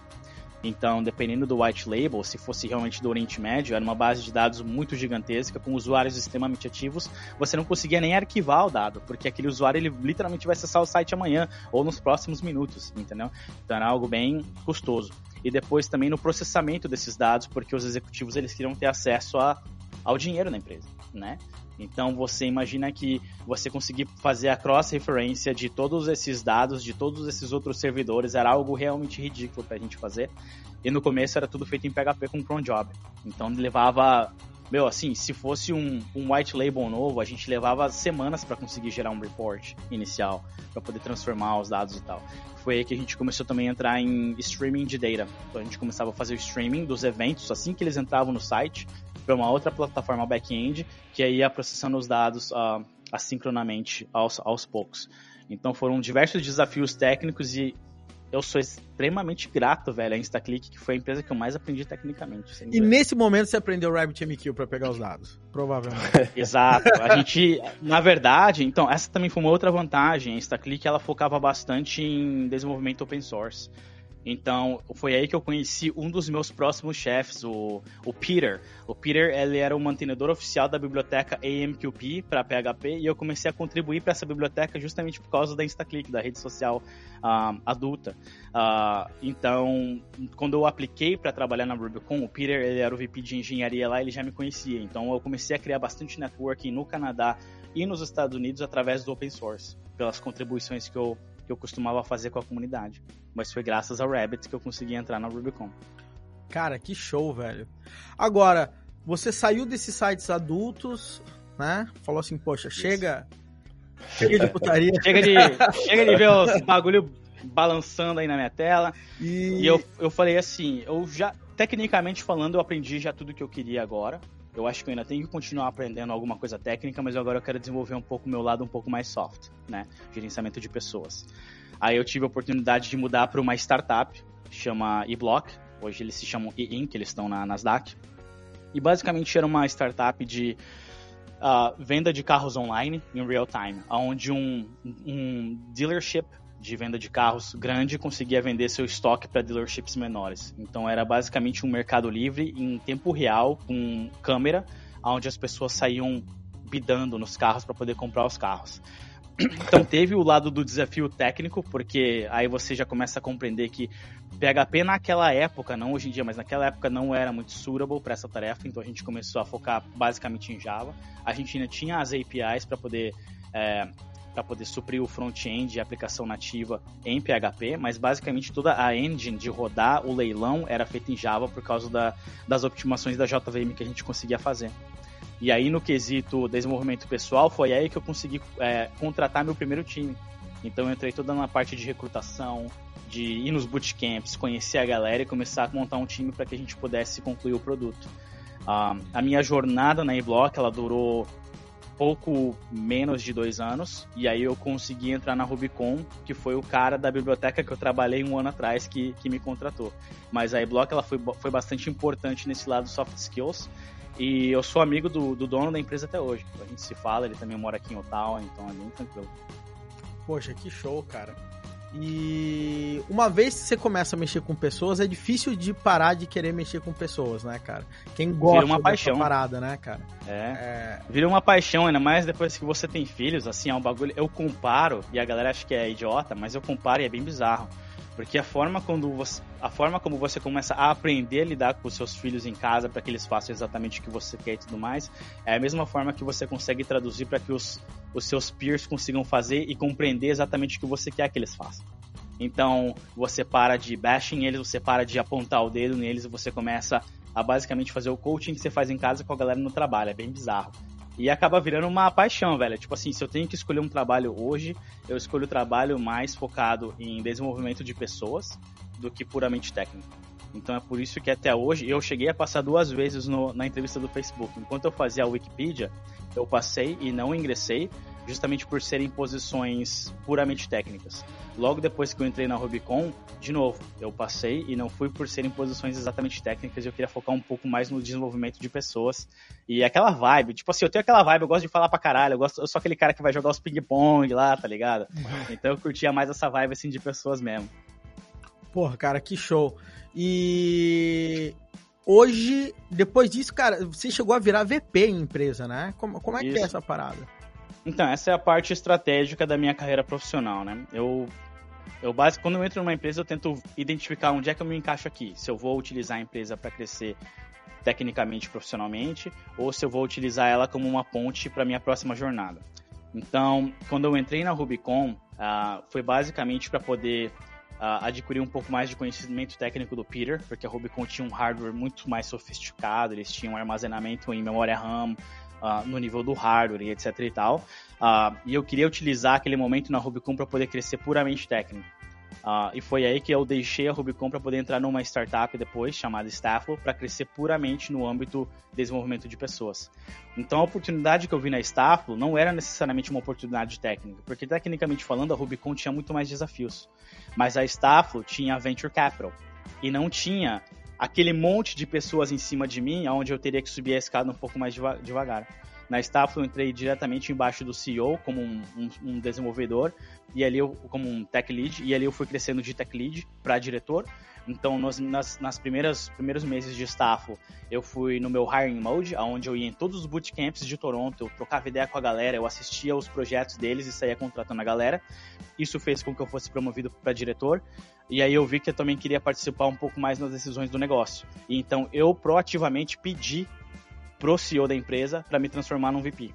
Então, dependendo do white label, se fosse realmente do Oriente Médio, era uma base de dados muito gigantesca, com usuários extremamente ativos, você não conseguia nem arquivar o dado, porque aquele usuário ele literalmente vai acessar o site amanhã ou nos próximos minutos, entendeu? Então era algo bem custoso. E depois também no processamento desses dados, porque os executivos eles queriam ter acesso a, ao dinheiro na empresa, né? Então você imagina que você conseguir fazer a cross-referência de todos esses dados, de todos esses outros servidores, era algo realmente ridículo para a gente fazer. E no começo era tudo feito em PHP com cron job. Então levava meu, assim, se fosse um, um white label novo, a gente levava semanas para conseguir gerar um report inicial, para poder transformar os dados e tal. Foi aí que a gente começou também a entrar em streaming de data. Então a gente começava a fazer o streaming dos eventos assim que eles entravam no site, para uma outra plataforma back-end, que ia processando os dados uh, assincronamente aos, aos poucos. Então foram diversos desafios técnicos e eu sou extremamente grato, velho, a InstaClick, que foi a empresa que eu mais aprendi tecnicamente. E nesse momento você aprendeu o RabbitMQ para pegar os dados, provavelmente. Exato. A gente, na verdade, então, essa também foi uma outra vantagem. A InstaClick, ela focava bastante em desenvolvimento open source. Então, foi aí que eu conheci um dos meus próximos chefes, o, o Peter. O Peter, ele era o mantenedor oficial da biblioteca AMQP para PHP e eu comecei a contribuir para essa biblioteca justamente por causa da InstaClick, da rede social uh, adulta. Uh, então, quando eu apliquei para trabalhar na Rubicon, o Peter, ele era o VP de engenharia lá, ele já me conhecia. Então, eu comecei a criar bastante networking no Canadá e nos Estados Unidos através do open source, pelas contribuições que eu que eu costumava fazer com a comunidade. Mas foi graças ao Rabbit que eu consegui entrar na Rubicon. Cara, que show, velho. Agora, você saiu desses sites adultos, né? Falou assim, poxa, Isso. chega. Chega de putaria. chega, de, chega de ver os bagulho balançando aí na minha tela. E, e eu, eu falei assim, eu já, tecnicamente falando, eu aprendi já tudo que eu queria agora. Eu acho que eu ainda tenho que continuar aprendendo alguma coisa técnica, mas agora eu quero desenvolver um pouco o meu lado um pouco mais soft, né? Gerenciamento de pessoas. Aí eu tive a oportunidade de mudar para uma startup, chama eBlock. Hoje eles se chamam e-Inc, eles estão na Nasdaq. E basicamente era uma startup de uh, venda de carros online em real time, onde um, um dealership de venda de carros grande conseguia vender seu estoque para dealerships menores. Então era basicamente um mercado livre em tempo real com câmera, onde as pessoas saíam bidando nos carros para poder comprar os carros. Então teve o lado do desafio técnico, porque aí você já começa a compreender que PHP naquela época, não hoje em dia, mas naquela época não era muito suitable para essa tarefa, então a gente começou a focar basicamente em Java. A gente ainda tinha as APIs para poder é, para poder suprir o front-end e a aplicação nativa em PHP, mas basicamente toda a engine de rodar o leilão era feita em Java por causa da, das optimizações da JVM que a gente conseguia fazer. E aí, no quesito desenvolvimento pessoal, foi aí que eu consegui é, contratar meu primeiro time. Então, eu entrei toda na parte de recrutação, de ir nos bootcamps, conhecer a galera e começar a montar um time para que a gente pudesse concluir o produto. Uh, a minha jornada na eBlock, ela durou pouco menos de dois anos, e aí eu consegui entrar na Rubicon, que foi o cara da biblioteca que eu trabalhei um ano atrás que, que me contratou. Mas a eBlock ela foi, foi bastante importante nesse lado soft skills, e eu sou amigo do, do dono da empresa até hoje. A gente se fala, ele também mora aqui em Ottawa, então é bem tranquilo. Poxa, que show, cara. E uma vez que você começa a mexer com pessoas, é difícil de parar de querer mexer com pessoas, né, cara? Quem gosta Vira uma paixão. parada, né, cara? É. é. Vira uma paixão, ainda mais depois que você tem filhos, assim, é um bagulho. Eu comparo, e a galera acha que é idiota, mas eu comparo e é bem bizarro. Porque a forma, quando você, a forma como você começa a aprender a lidar com os seus filhos em casa para que eles façam exatamente o que você quer e tudo mais, é a mesma forma que você consegue traduzir para que os, os seus peers consigam fazer e compreender exatamente o que você quer que eles façam. Então, você para de bashing eles, você para de apontar o dedo neles e você começa a basicamente fazer o coaching que você faz em casa com a galera no trabalho. É bem bizarro. E acaba virando uma paixão, velho. Tipo assim, se eu tenho que escolher um trabalho hoje, eu escolho o trabalho mais focado em desenvolvimento de pessoas do que puramente técnico. Então é por isso que até hoje eu cheguei a passar duas vezes no, na entrevista do Facebook. Enquanto eu fazia a Wikipedia, eu passei e não ingressei, justamente por serem posições puramente técnicas. Logo depois que eu entrei na Rubicon, de novo, eu passei e não fui por serem posições exatamente técnicas, eu queria focar um pouco mais no desenvolvimento de pessoas. E aquela vibe, tipo assim, eu tenho aquela vibe, eu gosto de falar pra caralho, eu, gosto, eu sou aquele cara que vai jogar os ping-pong lá, tá ligado? Uhum. Então eu curtia mais essa vibe assim de pessoas mesmo. Porra, cara, que show. E hoje, depois disso, cara, você chegou a virar VP em empresa, né? Como, como é Isso. que é essa parada? Então, essa é a parte estratégica da minha carreira profissional, né? Eu, eu basicamente, quando eu entro numa empresa, eu tento identificar onde é que eu me encaixo aqui. Se eu vou utilizar a empresa para crescer tecnicamente, profissionalmente, ou se eu vou utilizar ela como uma ponte para minha próxima jornada. Então, quando eu entrei na Rubicon, uh, foi basicamente para poder uh, adquirir um pouco mais de conhecimento técnico do Peter, porque a Rubicon tinha um hardware muito mais sofisticado, eles tinham armazenamento em memória RAM, uh, no nível do hardware etc e tal. Uh, e eu queria utilizar aquele momento na Rubicon para poder crescer puramente técnico. Uh, e foi aí que eu deixei a Rubicon para poder entrar numa startup depois, chamada Stafflo, para crescer puramente no âmbito de desenvolvimento de pessoas. Então a oportunidade que eu vi na Stafflo não era necessariamente uma oportunidade técnica, porque tecnicamente falando a Rubicon tinha muito mais desafios. Mas a Stafflo tinha Venture Capital e não tinha aquele monte de pessoas em cima de mim, onde eu teria que subir a escada um pouco mais devagar. Na Staff eu entrei diretamente embaixo do CEO como um, um, um, desenvolvedor e ali eu como um tech lead e ali eu fui crescendo de tech lead para diretor. Então nos, nas, nas primeiras primeiros meses de staff eu fui no meu hiring mode, aonde eu ia em todos os bootcamps de Toronto, eu trocava ideia com a galera, eu assistia os projetos deles e saía contratando a galera. Isso fez com que eu fosse promovido para diretor. E aí eu vi que eu também queria participar um pouco mais nas decisões do negócio. Então eu proativamente pedi pro CEO da empresa para me transformar num VP.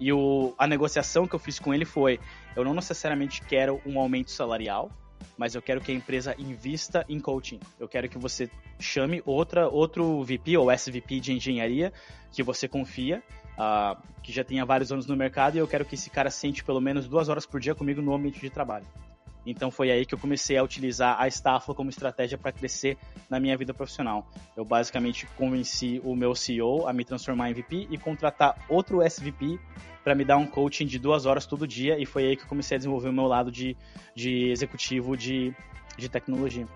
E o, a negociação que eu fiz com ele foi: eu não necessariamente quero um aumento salarial, mas eu quero que a empresa invista em coaching. Eu quero que você chame outra, outro VP ou SVP de engenharia que você confia, uh, que já tenha vários anos no mercado, e eu quero que esse cara sente pelo menos duas horas por dia comigo no ambiente de trabalho. Então foi aí que eu comecei a utilizar a Staffla como estratégia para crescer na minha vida profissional. Eu basicamente convenci o meu CEO a me transformar em VP e contratar outro SVP para me dar um coaching de duas horas todo dia e foi aí que eu comecei a desenvolver o meu lado de, de executivo de, de tecnologia.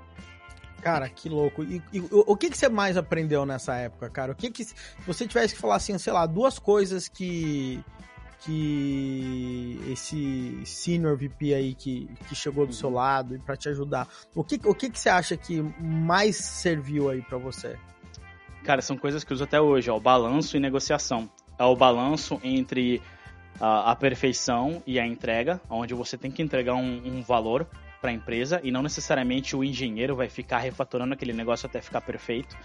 Cara, que louco. E, e o que, que você mais aprendeu nessa época, cara? O que que, se você tivesse que falar assim, sei lá, duas coisas que que esse senior VP aí que, que chegou do seu uhum. lado e para te ajudar, o que, o que, que você acha que mais serviu aí para você? Cara, são coisas que eu uso até hoje, ó, o balanço e negociação. É o balanço entre a, a perfeição e a entrega, onde você tem que entregar um, um valor para a empresa e não necessariamente o engenheiro vai ficar refatorando aquele negócio até ficar perfeito.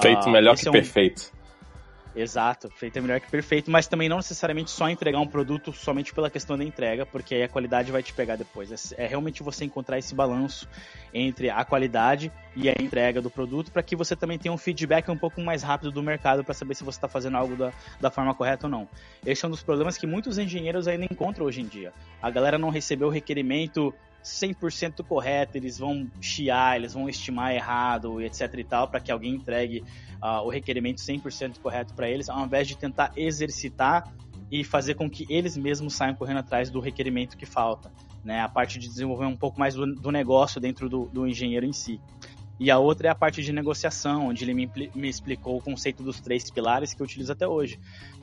Feito uh, melhor que é um... perfeito. Exato, feito é melhor que perfeito, mas também não necessariamente só entregar um produto somente pela questão da entrega, porque aí a qualidade vai te pegar depois. É, é realmente você encontrar esse balanço entre a qualidade e a entrega do produto para que você também tenha um feedback um pouco mais rápido do mercado para saber se você está fazendo algo da, da forma correta ou não. Esse é um dos problemas que muitos engenheiros ainda encontram hoje em dia. A galera não recebeu o requerimento 100% correto, eles vão chiar, eles vão estimar errado, etc e tal, para que alguém entregue uh, o requerimento 100% correto para eles, ao invés de tentar exercitar e fazer com que eles mesmos saiam correndo atrás do requerimento que falta. Né? A parte de desenvolver um pouco mais do, do negócio dentro do, do, engenheiro em si. E a outra é a parte de negociação, onde ele me, me explicou o conceito dos três pilares que eu utilizo até hoje,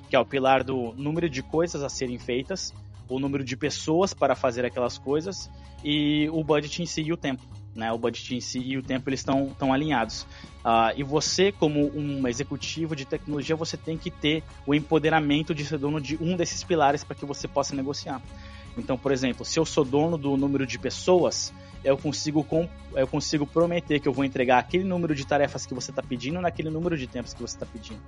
que é o pilar do número de coisas a serem feitas, o número de pessoas para fazer aquelas coisas e o budget em si e o tempo. Né, o budget em si e o tempo eles estão tão alinhados. Uh, e você, como um executivo de tecnologia, você tem que ter o empoderamento de ser dono de um desses pilares para que você possa negociar. Então, por exemplo, se eu sou dono do número de pessoas, eu consigo, eu consigo prometer que eu vou entregar aquele número de tarefas que você está pedindo naquele número de tempos que você está pedindo.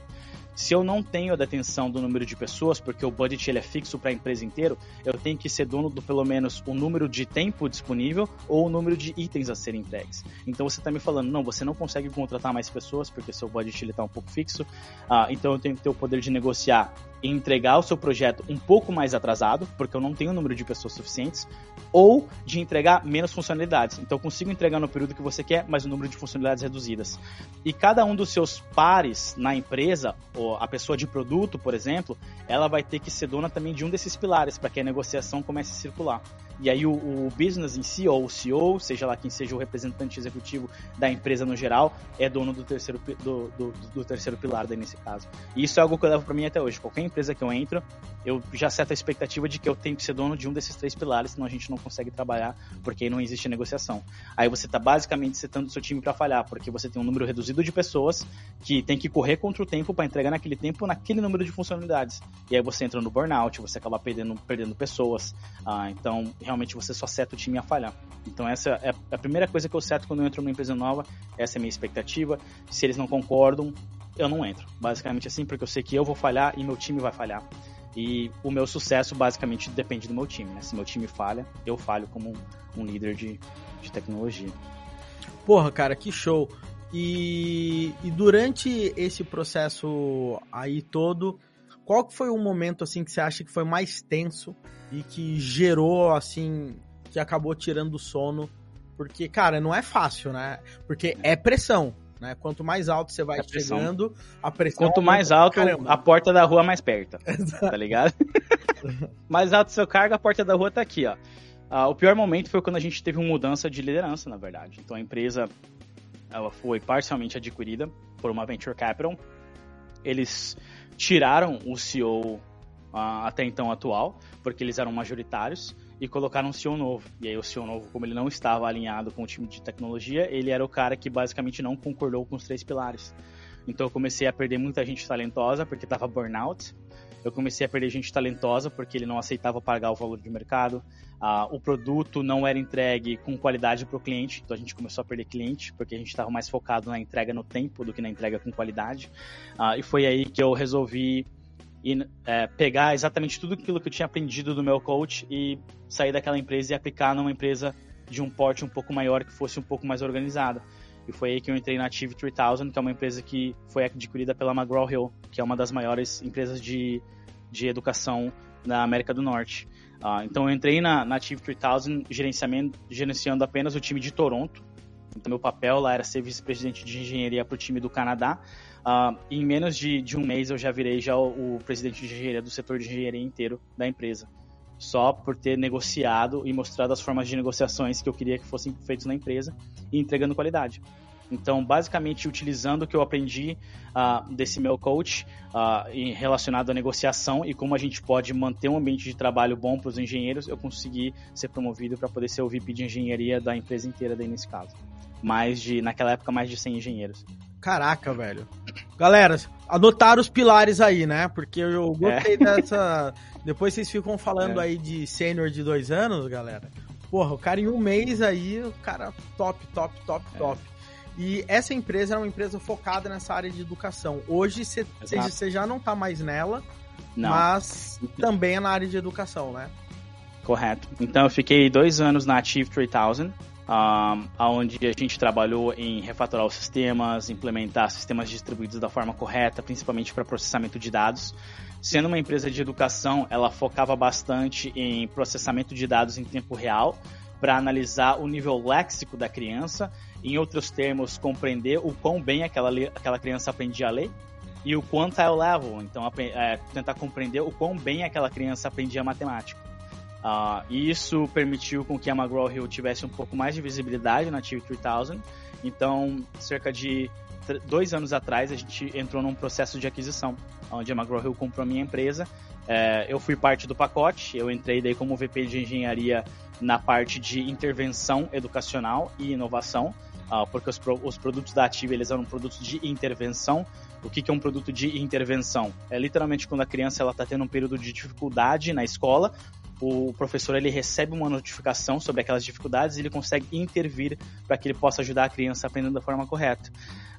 Se eu não tenho a detenção do número de pessoas, porque o budget ele é fixo para a empresa inteira, eu tenho que ser dono do pelo menos o número de tempo disponível ou o número de itens a serem entregues. Então você está me falando, não, você não consegue contratar mais pessoas porque seu budget está um pouco fixo, ah, então eu tenho que ter o poder de negociar em entregar o seu projeto um pouco mais atrasado, porque eu não tenho o número de pessoas suficientes, ou de entregar menos funcionalidades. Então eu consigo entregar no período que você quer, mas o número de funcionalidades reduzidas. E cada um dos seus pares na empresa, ou a pessoa de produto, por exemplo, ela vai ter que ser dona também de um desses pilares para que a negociação comece a circular. E aí o, o, business em si, ou o CEO, seja lá quem seja o representante executivo da empresa no geral, é dono do terceiro, do, do, do terceiro pilar daí nesse caso. E isso é algo que eu levo para mim até hoje. Qualquer empresa que eu entro, eu já seto a expectativa de que eu tenho que ser dono de um desses três pilares, senão a gente não consegue trabalhar, porque não existe negociação. Aí você está basicamente setando seu time para falhar, porque você tem um número reduzido de pessoas que tem que correr contra o tempo para entregar naquele tempo naquele número de funcionalidades. E aí você entra no burnout, você acaba perdendo, perdendo pessoas. Ah, então, realmente você só seta o time a falhar. Então essa é a primeira coisa que eu seto quando eu entro numa empresa nova, essa é a minha expectativa. Se eles não concordam, eu não entro. Basicamente assim, porque eu sei que eu vou falhar e meu time vai falhar. E o meu sucesso basicamente depende do meu time, né? Se meu time falha, eu falho como um líder de, de tecnologia. Porra, cara, que show! E, e durante esse processo aí todo, qual que foi o momento assim que você acha que foi mais tenso e que gerou assim que acabou tirando o sono? Porque, cara, não é fácil, né? Porque é pressão, né? Quanto mais alto você vai a chegando, a pressão Quanto mais alto, caramba. a porta da rua mais perto, tá ligado? mais alto seu cargo, a porta da rua tá aqui, ó. Uh, o pior momento foi quando a gente teve uma mudança de liderança, na verdade. Então a empresa ela foi parcialmente adquirida por uma venture capital. Eles tiraram o CEO uh, até então atual, porque eles eram majoritários, e colocaram um CEO novo. E aí o CEO novo, como ele não estava alinhado com o time de tecnologia, ele era o cara que basicamente não concordou com os três pilares. Então eu comecei a perder muita gente talentosa, porque estava burnout. Eu comecei a perder gente talentosa porque ele não aceitava pagar o valor de mercado. Uh, o produto não era entregue com qualidade para o cliente, então a gente começou a perder cliente porque a gente estava mais focado na entrega no tempo do que na entrega com qualidade. Uh, e foi aí que eu resolvi é, pegar exatamente tudo aquilo que eu tinha aprendido do meu coach e sair daquela empresa e aplicar numa empresa de um porte um pouco maior que fosse um pouco mais organizada. E foi aí que eu entrei na Ative 3000, que é uma empresa que foi adquirida pela McGraw-Hill, que é uma das maiores empresas de, de educação na América do Norte. Uh, então eu entrei na, na Ative 3000 gerenciamento, gerenciando apenas o time de Toronto. Então meu papel lá era ser vice-presidente de engenharia para o time do Canadá. Uh, em menos de, de, um mês eu já virei já o, o, presidente de engenharia do setor de engenharia inteiro da empresa. Só por ter negociado e mostrado as formas de negociações que eu queria que fossem feitas na empresa e entregando qualidade. Então, basicamente, utilizando o que eu aprendi uh, desse meu coach uh, relacionado à negociação e como a gente pode manter um ambiente de trabalho bom para os engenheiros, eu consegui ser promovido para poder ser o VP de engenharia da empresa inteira daí nesse caso. Mais de, naquela época, mais de 100 engenheiros. Caraca, velho. Galera, anotaram os pilares aí, né? Porque eu gostei é. dessa. Depois vocês ficam falando é. aí de sênior de dois anos, galera. Porra, o cara em um mês aí, o cara top, top, top, é. top. E essa empresa é uma empresa focada nessa área de educação. Hoje você já não está mais nela, não. mas também é na área de educação, né? Correto. Então eu fiquei dois anos na Achieve 3000, um, onde a gente trabalhou em refatorar os sistemas, implementar sistemas distribuídos da forma correta, principalmente para processamento de dados. Sendo uma empresa de educação, ela focava bastante em processamento de dados em tempo real, para analisar o nível léxico da criança, em outros termos, compreender o quão bem aquela, aquela criança aprendia a ler e o quantile level, então é, tentar compreender o quão bem aquela criança aprendia matemática. Uh, e isso permitiu com que a McGraw-Hill tivesse um pouco mais de visibilidade na TV 3000. Então, cerca de dois anos atrás, a gente entrou num processo de aquisição, onde a McGraw-Hill comprou a minha empresa. É, eu fui parte do pacote, eu entrei daí como VP de engenharia na parte de intervenção educacional e inovação, uh, porque os, pro, os, produtos da Ativa eles eram produtos de intervenção. O que, que é um produto de intervenção? É literalmente quando a criança está tendo um período de dificuldade na escola, o professor ele recebe uma notificação sobre aquelas dificuldades e ele consegue intervir para que ele possa ajudar a criança a aprender da forma correta.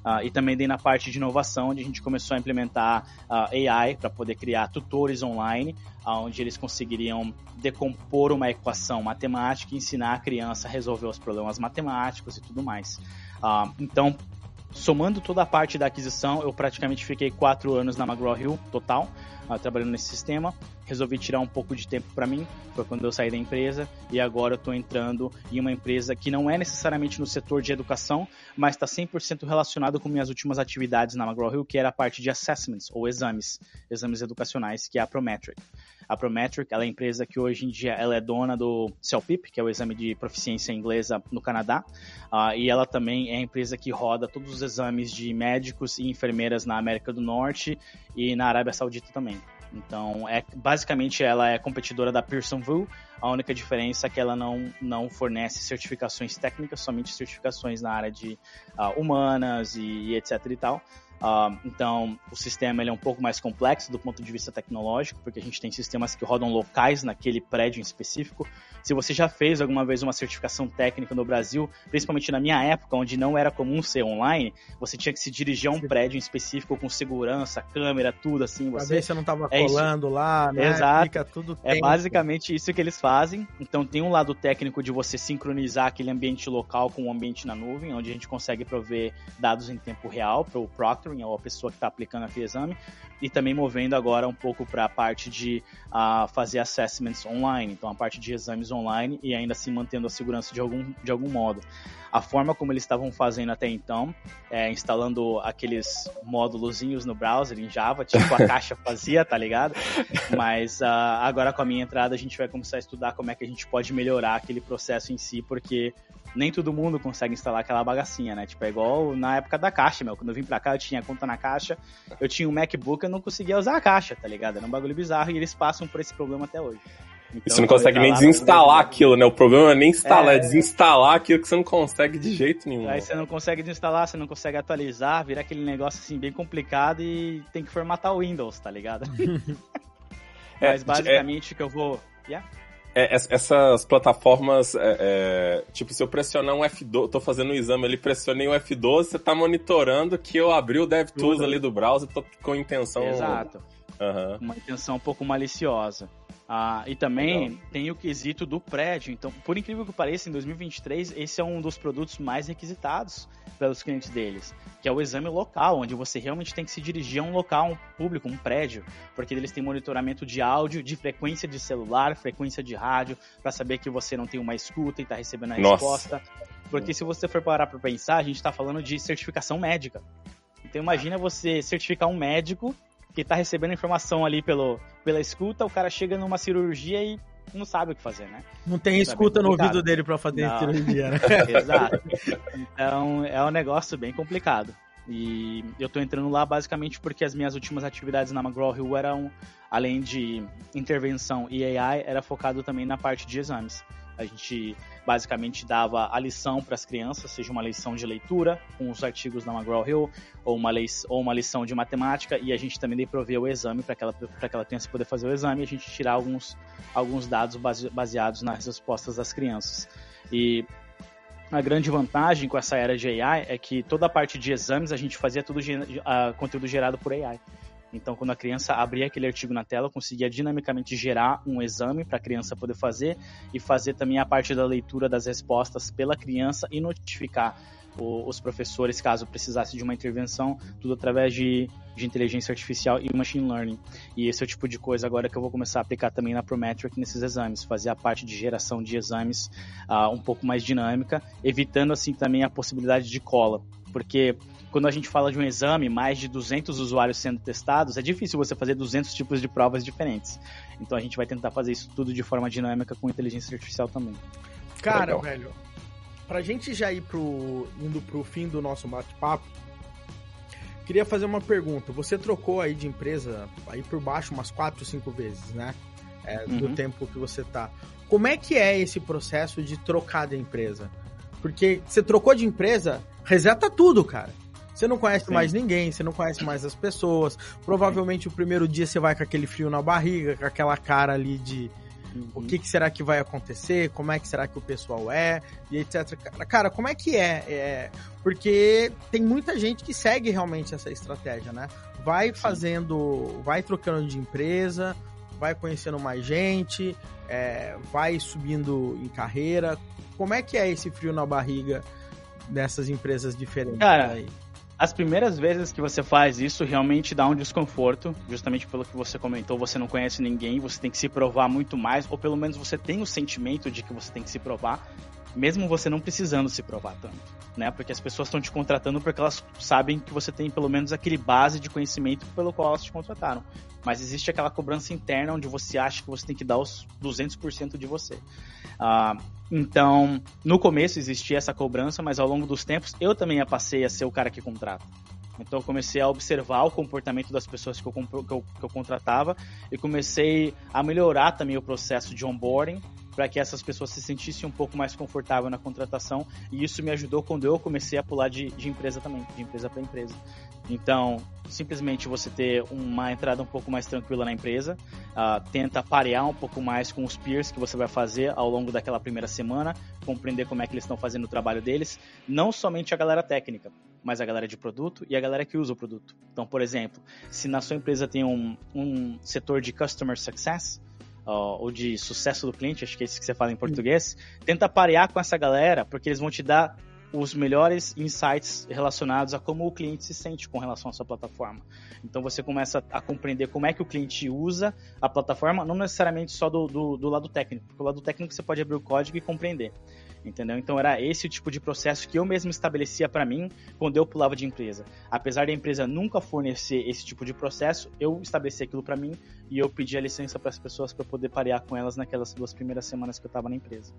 Uh, e também dei na parte de inovação, onde a gente começou a implementar uh, AI para poder criar tutores online, onde eles conseguiriam decompor uma equação matemática e ensinar a criança a resolver os problemas matemáticos e tudo mais. então, somando toda a parte da aquisição, eu praticamente fiquei quatro anos na McGraw-Hill total, uh, trabalhando nesse sistema. Resolvi tirar um pouco de tempo para mim, foi quando eu saí da empresa, e agora eu estou entrando em uma empresa que não é necessariamente no setor de educação, mas está 100% relacionado com minhas últimas atividades na McGraw-Hill, que era a parte de assessments, ou exames, exames educacionais, que é a Prometric. A Prometric, ela é a empresa que hoje em dia ela é dona do CELPIP, que é o exame de proficiência inglesa no Canadá, uh, e ela também é a empresa que roda todos os exames de médicos e enfermeiras na América do Norte e na Arábia Saudita também. Então, é, basicamente, ela é competidora da Pearson VUE. A única diferença é que ela não, não fornece certificações técnicas, somente certificações na área de uh, humanas e, e etc e tal. Uh, então, o sistema ele é um pouco mais complexo do ponto de vista tecnológico, porque a gente tem sistemas que rodam locais naquele prédio em específico. Se você já fez alguma vez uma certificação técnica no Brasil, principalmente na minha época, onde não era comum ser online, você tinha que se dirigir a um prédio em específico com segurança, câmera, tudo assim. Você, pra ver se não estava é colando isso. lá, né? Exato. Fica tudo é basicamente isso que eles fazem. Então, tem um lado técnico de você sincronizar aquele ambiente local com o ambiente na nuvem, onde a gente consegue prover dados em tempo real para o Proctor ou a pessoa que está aplicando aquele exame, e também movendo agora um pouco para a parte de uh, fazer assessments online, então a parte de exames online e ainda assim mantendo a segurança de algum, de algum modo. A forma como eles estavam fazendo até então, é, instalando aqueles módulozinhos no browser em Java, tipo a caixa fazia, tá ligado? Mas uh, agora com a minha entrada a gente vai começar a estudar como é que a gente pode melhorar aquele processo em si, porque nem todo mundo consegue instalar aquela bagacinha, né? Tipo, é igual na época da caixa, meu. Quando eu vim pra cá, eu tinha conta na caixa, eu tinha um MacBook, eu não conseguia usar a caixa, tá ligado? Era um bagulho bizarro e eles passam por esse problema até hoje. Então, e você não consegue nem desinstalar aquilo, né? O problema é nem instalar, é... é desinstalar aquilo que você não consegue de jeito nenhum. Aí você não consegue desinstalar, você não consegue atualizar, vira aquele negócio assim bem complicado e tem que formatar o Windows, tá ligado? é, Mas basicamente é... que eu vou. Yeah? É, essas plataformas, é, é, tipo, se eu pressionar um F12, tô fazendo um exame ali, pressionei um F12, você tá monitorando que eu abri o DevTools ali do browser, tô com intenção... Exato. Uhum. Uma intenção um pouco maliciosa. Ah, e também Legal. tem o quesito do prédio. Então, por incrível que pareça, em 2023, esse é um dos produtos mais requisitados pelos clientes deles, que é o exame local, onde você realmente tem que se dirigir a um local, um público, um prédio, porque eles têm monitoramento de áudio, de frequência de celular, frequência de rádio, para saber que você não tem uma escuta e está recebendo a Nossa. resposta. Porque se você for parar para pensar, a gente está falando de certificação médica. Então imagina você certificar um médico que está recebendo informação ali pelo, pela escuta, o cara chega numa cirurgia e não sabe o que fazer, né? Não tem é escuta no ouvido dele para fazer não. cirurgia, né? Exato. Então é um negócio bem complicado. E eu tô entrando lá basicamente porque as minhas últimas atividades na McGraw Hill eram, além de intervenção e AI, era focado também na parte de exames. A gente basicamente dava a lição para as crianças, seja uma lição de leitura com os artigos da McGraw-Hill ou uma, ou uma lição de matemática e a gente também provia o exame para aquela, aquela criança poder fazer o exame e a gente tirar alguns, alguns dados baseados nas respostas das crianças. E a grande vantagem com essa era de AI é que toda a parte de exames a gente fazia tudo uh, conteúdo gerado por AI. Então, quando a criança abria aquele artigo na tela, conseguia dinamicamente gerar um exame para a criança poder fazer e fazer também a parte da leitura das respostas pela criança e notificar os professores caso precisasse de uma intervenção, tudo através de, de inteligência artificial e machine learning. E esse é o tipo de coisa agora que eu vou começar a aplicar também na Prometric nesses exames, fazer a parte de geração de exames uh, um pouco mais dinâmica, evitando assim também a possibilidade de cola, porque quando a gente fala de um exame, mais de 200 usuários sendo testados, é difícil você fazer 200 tipos de provas diferentes. Então a gente vai tentar fazer isso tudo de forma dinâmica com inteligência artificial também. Cara, Legal. velho, pra gente já ir pro, indo pro fim do nosso bate-papo, queria fazer uma pergunta. Você trocou aí de empresa aí por baixo umas 4, 5 vezes, né? É, uhum. Do tempo que você tá. Como é que é esse processo de trocar de empresa? Porque você trocou de empresa, reseta tudo, cara. Você não conhece Sim. mais ninguém, você não conhece mais as pessoas. Provavelmente o primeiro dia você vai com aquele frio na barriga, com aquela cara ali de uhum. o que, que, será que vai acontecer, como é que será que o pessoal é, e etc. Cara, como é que é? é? Porque tem muita gente que segue realmente essa estratégia, né? Vai fazendo, vai trocando de empresa, vai conhecendo mais gente, é, vai subindo em carreira. Como é que é esse frio na barriga dessas empresas diferentes Cara, aí? As primeiras vezes que você faz isso realmente dá um desconforto, justamente pelo que você comentou, você não conhece ninguém, você tem que se provar muito mais, ou pelo menos você tem o sentimento de que você tem que se provar, mesmo você não precisando se provar tanto, né? Porque as pessoas estão te contratando porque elas sabem que você tem pelo menos aquele base de conhecimento pelo qual elas te contrataram. Mas existe aquela cobrança interna onde você acha que você tem que dar os 200% de você. Uh, então, no começo existia essa cobrança, mas ao longo dos tempos eu também passei a ser o cara que contrata. Então eu comecei a observar o comportamento das pessoas que eu, que eu, que eu contratava e comecei a melhorar também o processo de onboarding para que essas pessoas se sentissem um pouco mais confortável na contratação e isso me ajudou quando eu comecei a pular de, de empresa também, de empresa para empresa. Então, simplesmente você ter uma entrada um pouco mais tranquila na empresa, uh, tenta parear um pouco mais com os peers que você vai fazer ao longo daquela primeira semana, compreender como é que eles estão fazendo o trabalho deles, não somente a galera técnica, mas a galera de produto e a galera que usa o produto. Então, por exemplo, se na sua empresa tem um, um setor de customer success, ou de sucesso do cliente, acho que é isso que você fala em português, tenta parear com essa galera, porque eles vão te dar os melhores insights relacionados a como o cliente se sente com relação à sua plataforma. Então você começa a compreender como é que o cliente usa a plataforma, não necessariamente só do, do, do lado técnico, porque o lado técnico você pode abrir o código e compreender entendeu? Então era esse o tipo de processo que eu mesmo estabelecia para mim quando eu pulava de empresa. Apesar da empresa nunca fornecer esse tipo de processo, eu estabeleci aquilo para mim e eu pedi a licença para as pessoas para poder parear com elas naquelas duas primeiras semanas que eu estava na empresa.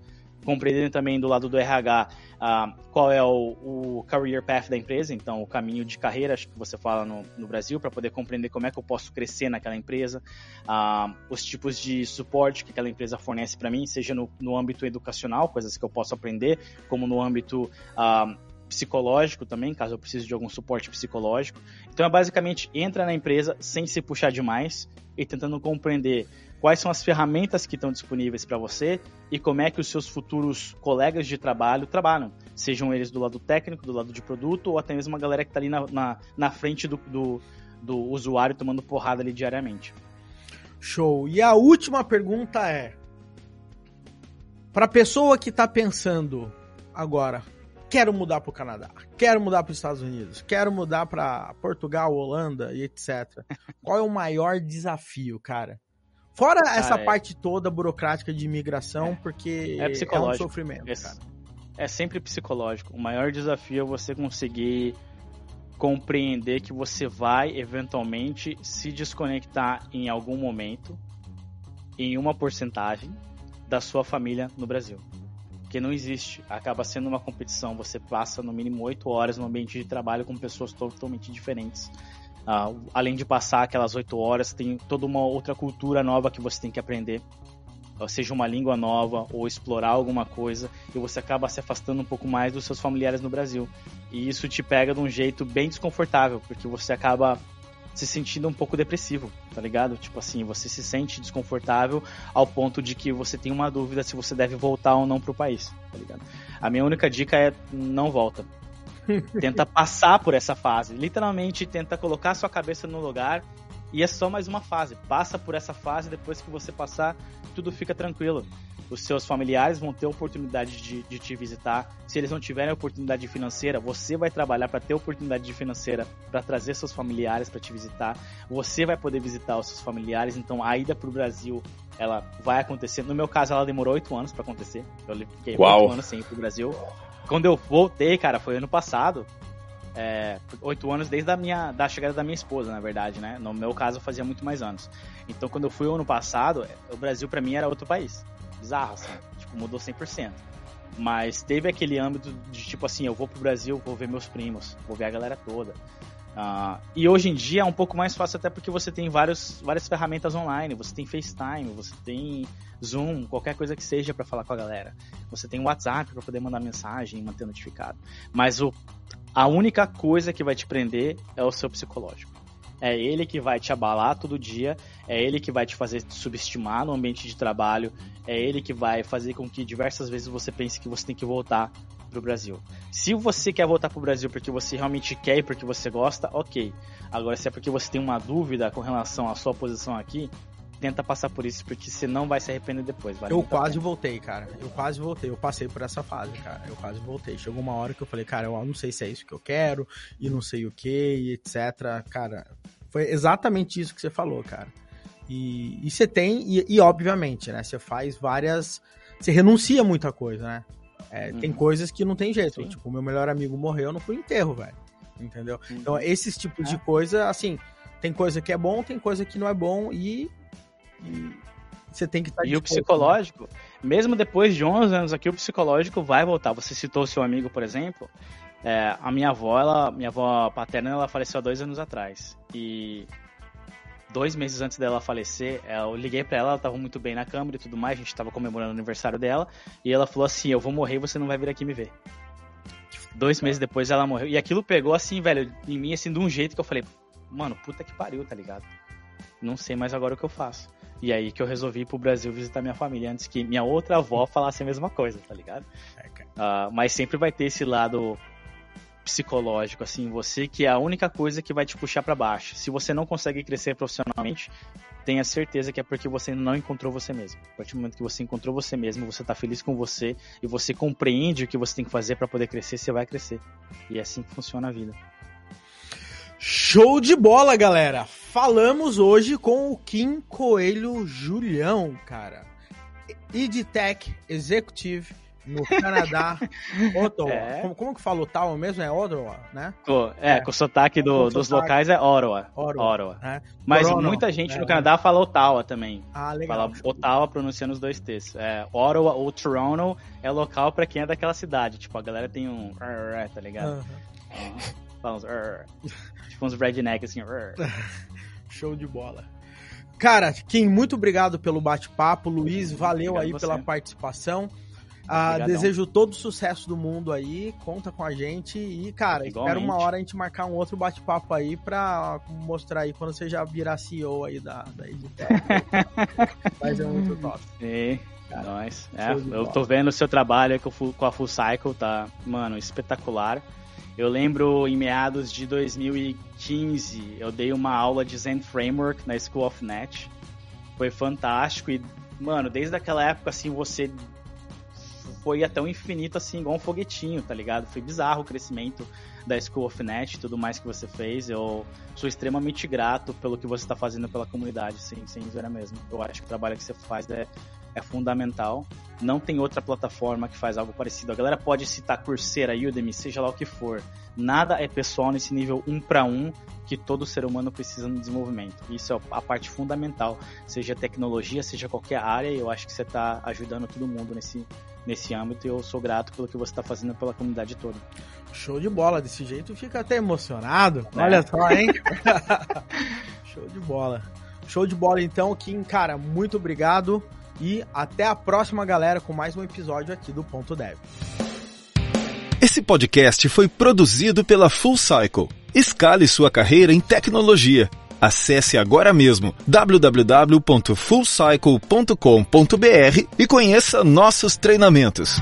Compreendendo também do lado do RH uh, ah, qual é o, o, career path da empresa, então o caminho de carreira, acho que você fala no, no Brasil, para poder compreender como é que eu posso crescer naquela empresa, uh, os tipos de suporte que aquela empresa fornece para mim, seja no, no âmbito educacional, coisas que eu posso aprender, como no âmbito uh, psicológico também, caso eu precise de algum suporte psicológico. Então é basicamente entra na empresa sem se puxar demais e tentando compreender quais são as ferramentas que estão disponíveis para você e como é que os seus futuros colegas de trabalho trabalham, sejam eles do lado técnico, do lado de produto ou até mesmo a galera que está ali na, na, na frente do, do, do usuário tomando porrada ali diariamente. Show. E a última pergunta é: para pessoa que está pensando agora, quero mudar para o Canadá, quero mudar para os Estados Unidos, quero mudar para Portugal, Holanda e etc. Qual é o maior desafio, cara? Fora essa é. parte toda burocrática de imigração, é. porque é, é, um sofrimento, é, cara. É sempre psicológico. O maior desafio é você conseguir compreender que você vai eventualmente se desconectar em algum momento, em uma porcentagem, da sua família no Brasil porque não existe. Acaba sendo uma competição. Você passa no mínimo oito horas no ambiente de trabalho com pessoas totalmente diferentes. Uh, além de passar aquelas oito horas, tem toda uma outra cultura nova que você tem que aprender. Seja uma língua nova ou explorar alguma coisa, e você acaba se afastando um pouco mais dos seus familiares no Brasil. E isso te pega de um jeito bem desconfortável, porque você acaba se sentindo um pouco depressivo, tá ligado? Tipo assim, você se sente desconfortável ao ponto de que você tem uma dúvida se você deve voltar ou não pro país, tá ligado? A minha única dica é não volta. tenta passar por essa fase, literalmente tenta colocar sua cabeça no lugar e é só mais uma fase. Passa por essa fase, depois que você passar, tudo fica tranquilo os seus familiares vão ter oportunidade de, de te visitar. Se eles não tiverem oportunidade financeira, você vai trabalhar para ter oportunidade financeira para trazer seus familiares para te visitar. Você vai poder visitar os seus familiares. Então a ida para o Brasil ela vai acontecer. No meu caso, ela demorou oito anos para acontecer. Eu fiquei oito anos sem ir pro Brasil. Quando eu voltei, cara, foi ano passado. É, oito anos desde a minha da chegada da minha esposa, na verdade, né? No meu caso, fazia muito mais anos. Então, quando eu fui ano passado, o Brasil para mim era outro país bizarro, assim. Tipo, mudou 100%. Mas teve aquele âmbito de tipo assim, eu vou pro Brasil, vou ver meus primos, vou ver a galera toda. Uh, e hoje em dia é um pouco mais fácil até porque você tem vários, várias ferramentas online, você tem FaceTime, você tem Zoom, qualquer coisa que seja para falar com a galera. Você tem WhatsApp para poder mandar mensagem e manter notificado. Mas o, a única coisa que vai te prender é o seu psicológico. É ele que vai te abalar todo dia, é ele que vai te fazer subestimar no ambiente de trabalho, é ele que vai fazer com que diversas vezes você pense que você tem que voltar pro Brasil. Se você quer voltar pro Brasil porque você realmente quer e porque você gosta, ok. Agora, se é porque você tem uma dúvida com relação à sua posição aqui, tenta passar por isso, porque você não vai se arrepender depois. Vale eu quase voltei, cara. Eu quase voltei. Eu passei por essa fase, cara. Eu quase voltei. Chegou uma hora que eu falei, cara, eu não sei se é isso que eu quero, e não sei o que, e etc. Cara, foi exatamente isso que você falou, cara. E, e você tem, e, e, obviamente, né? Você faz várias. Você renuncia muita coisa, né? É, uhum. Tem coisas que não tem jeito. Sim. Tipo, o meu melhor amigo morreu, eu não fui enterro, velho. Entendeu? Uhum. Então, esses tipos é. de coisa, assim, tem coisa que é bom, tem coisa que não é bom e, e você tem que estar E o né? psicológico, né? mesmo depois de 11 anos aqui, o psicológico vai voltar. Você citou seu amigo, por exemplo. É, a minha avó, ela, minha avó paterna, ela faleceu há dois anos atrás. E dois meses antes dela falecer, é, eu liguei para ela, ela tava muito bem na câmera e tudo mais, a gente tava comemorando o aniversário dela, e ela falou assim: Eu vou morrer e você não vai vir aqui me ver. Dois meses depois ela morreu. E aquilo pegou assim, velho, em mim, assim, de um jeito que eu falei, mano, puta que pariu, tá ligado? Não sei mais agora o que eu faço. E aí que eu resolvi ir pro Brasil visitar minha família antes que minha outra avó falasse a mesma coisa, tá ligado? Uh, mas sempre vai ter esse lado psicológico, assim, você que é a única coisa que vai te puxar para baixo. Se você não consegue crescer profissionalmente, tenha certeza que é porque você não encontrou você mesmo. A partir do momento que você encontrou você mesmo, você tá feliz com você e você compreende o que você tem que fazer para poder crescer, você vai crescer. E é assim que funciona a vida. Show de bola, galera! Falamos hoje com o Kim Coelho Julião, cara. EdTech Executive no Canadá, Ottawa. É. Como, como, que fala Ottawa mesmo? É Ottawa, né? é, é, com o sotaque do, com dos sotaque... locais é Ottawa. Ottawa. Ottawa. É. Mas muita gente no. Canadá fala Ottawa também. Ah, legal. Fala Ottawa pronunciando os dois T's. É, Ottawa ou Toronto é local pra quem é daquela cidade. Tipo, a galera tem um... Tá ligado? Uhum. Fala uns... tipo uns redneck assim... Show de bola. Cara, Kim, muito obrigado pelo bate-papo. Luiz, valeu aí pela participação. Ah, desejo todo o sucesso do mundo aí, conta com a gente e, cara, Igualmente. espero uma hora a gente marcar um outro bate-papo aí pra mostrar aí quando você já virar CEO aí da, da Editec. Mas é muito top. Sim. Cara, Nós. É, eu tô vendo o seu trabalho com a Full Cycle, tá, mano, espetacular. Eu lembro em meados de 2015, eu dei uma aula de Zen Framework na School of Net. Foi fantástico e, mano, desde aquela época, assim, você foi até o infinito, assim, igual um foguetinho, tá ligado? Foi bizarro o crescimento da School of Net e tudo mais que você fez. Eu sou extremamente grato pelo que você está fazendo pela comunidade, sem, sem zoeira mesmo. Eu acho que o trabalho que você faz é, é fundamental. Não tem outra plataforma que faz algo parecido. A galera pode citar Coursera, Udemy, seja lá o que for. Nada é pessoal nesse nível um para um que todo ser humano precisa no desenvolvimento. Isso é a parte fundamental, seja tecnologia, seja qualquer área, eu acho que você está ajudando todo mundo nesse, nesse âmbito e eu sou grato pelo que você está fazendo pela comunidade toda. Show de bola, desse jeito fica até emocionado. É. Olha só, hein? Show de bola. Show de bola então, Kim, cara, muito obrigado e até a próxima, galera, com mais um episódio aqui do Ponto Dev. Esse podcast foi produzido pela Full Cycle. Escale sua carreira em tecnologia. Acesse agora mesmo www.fullcycle.com.br e conheça nossos treinamentos.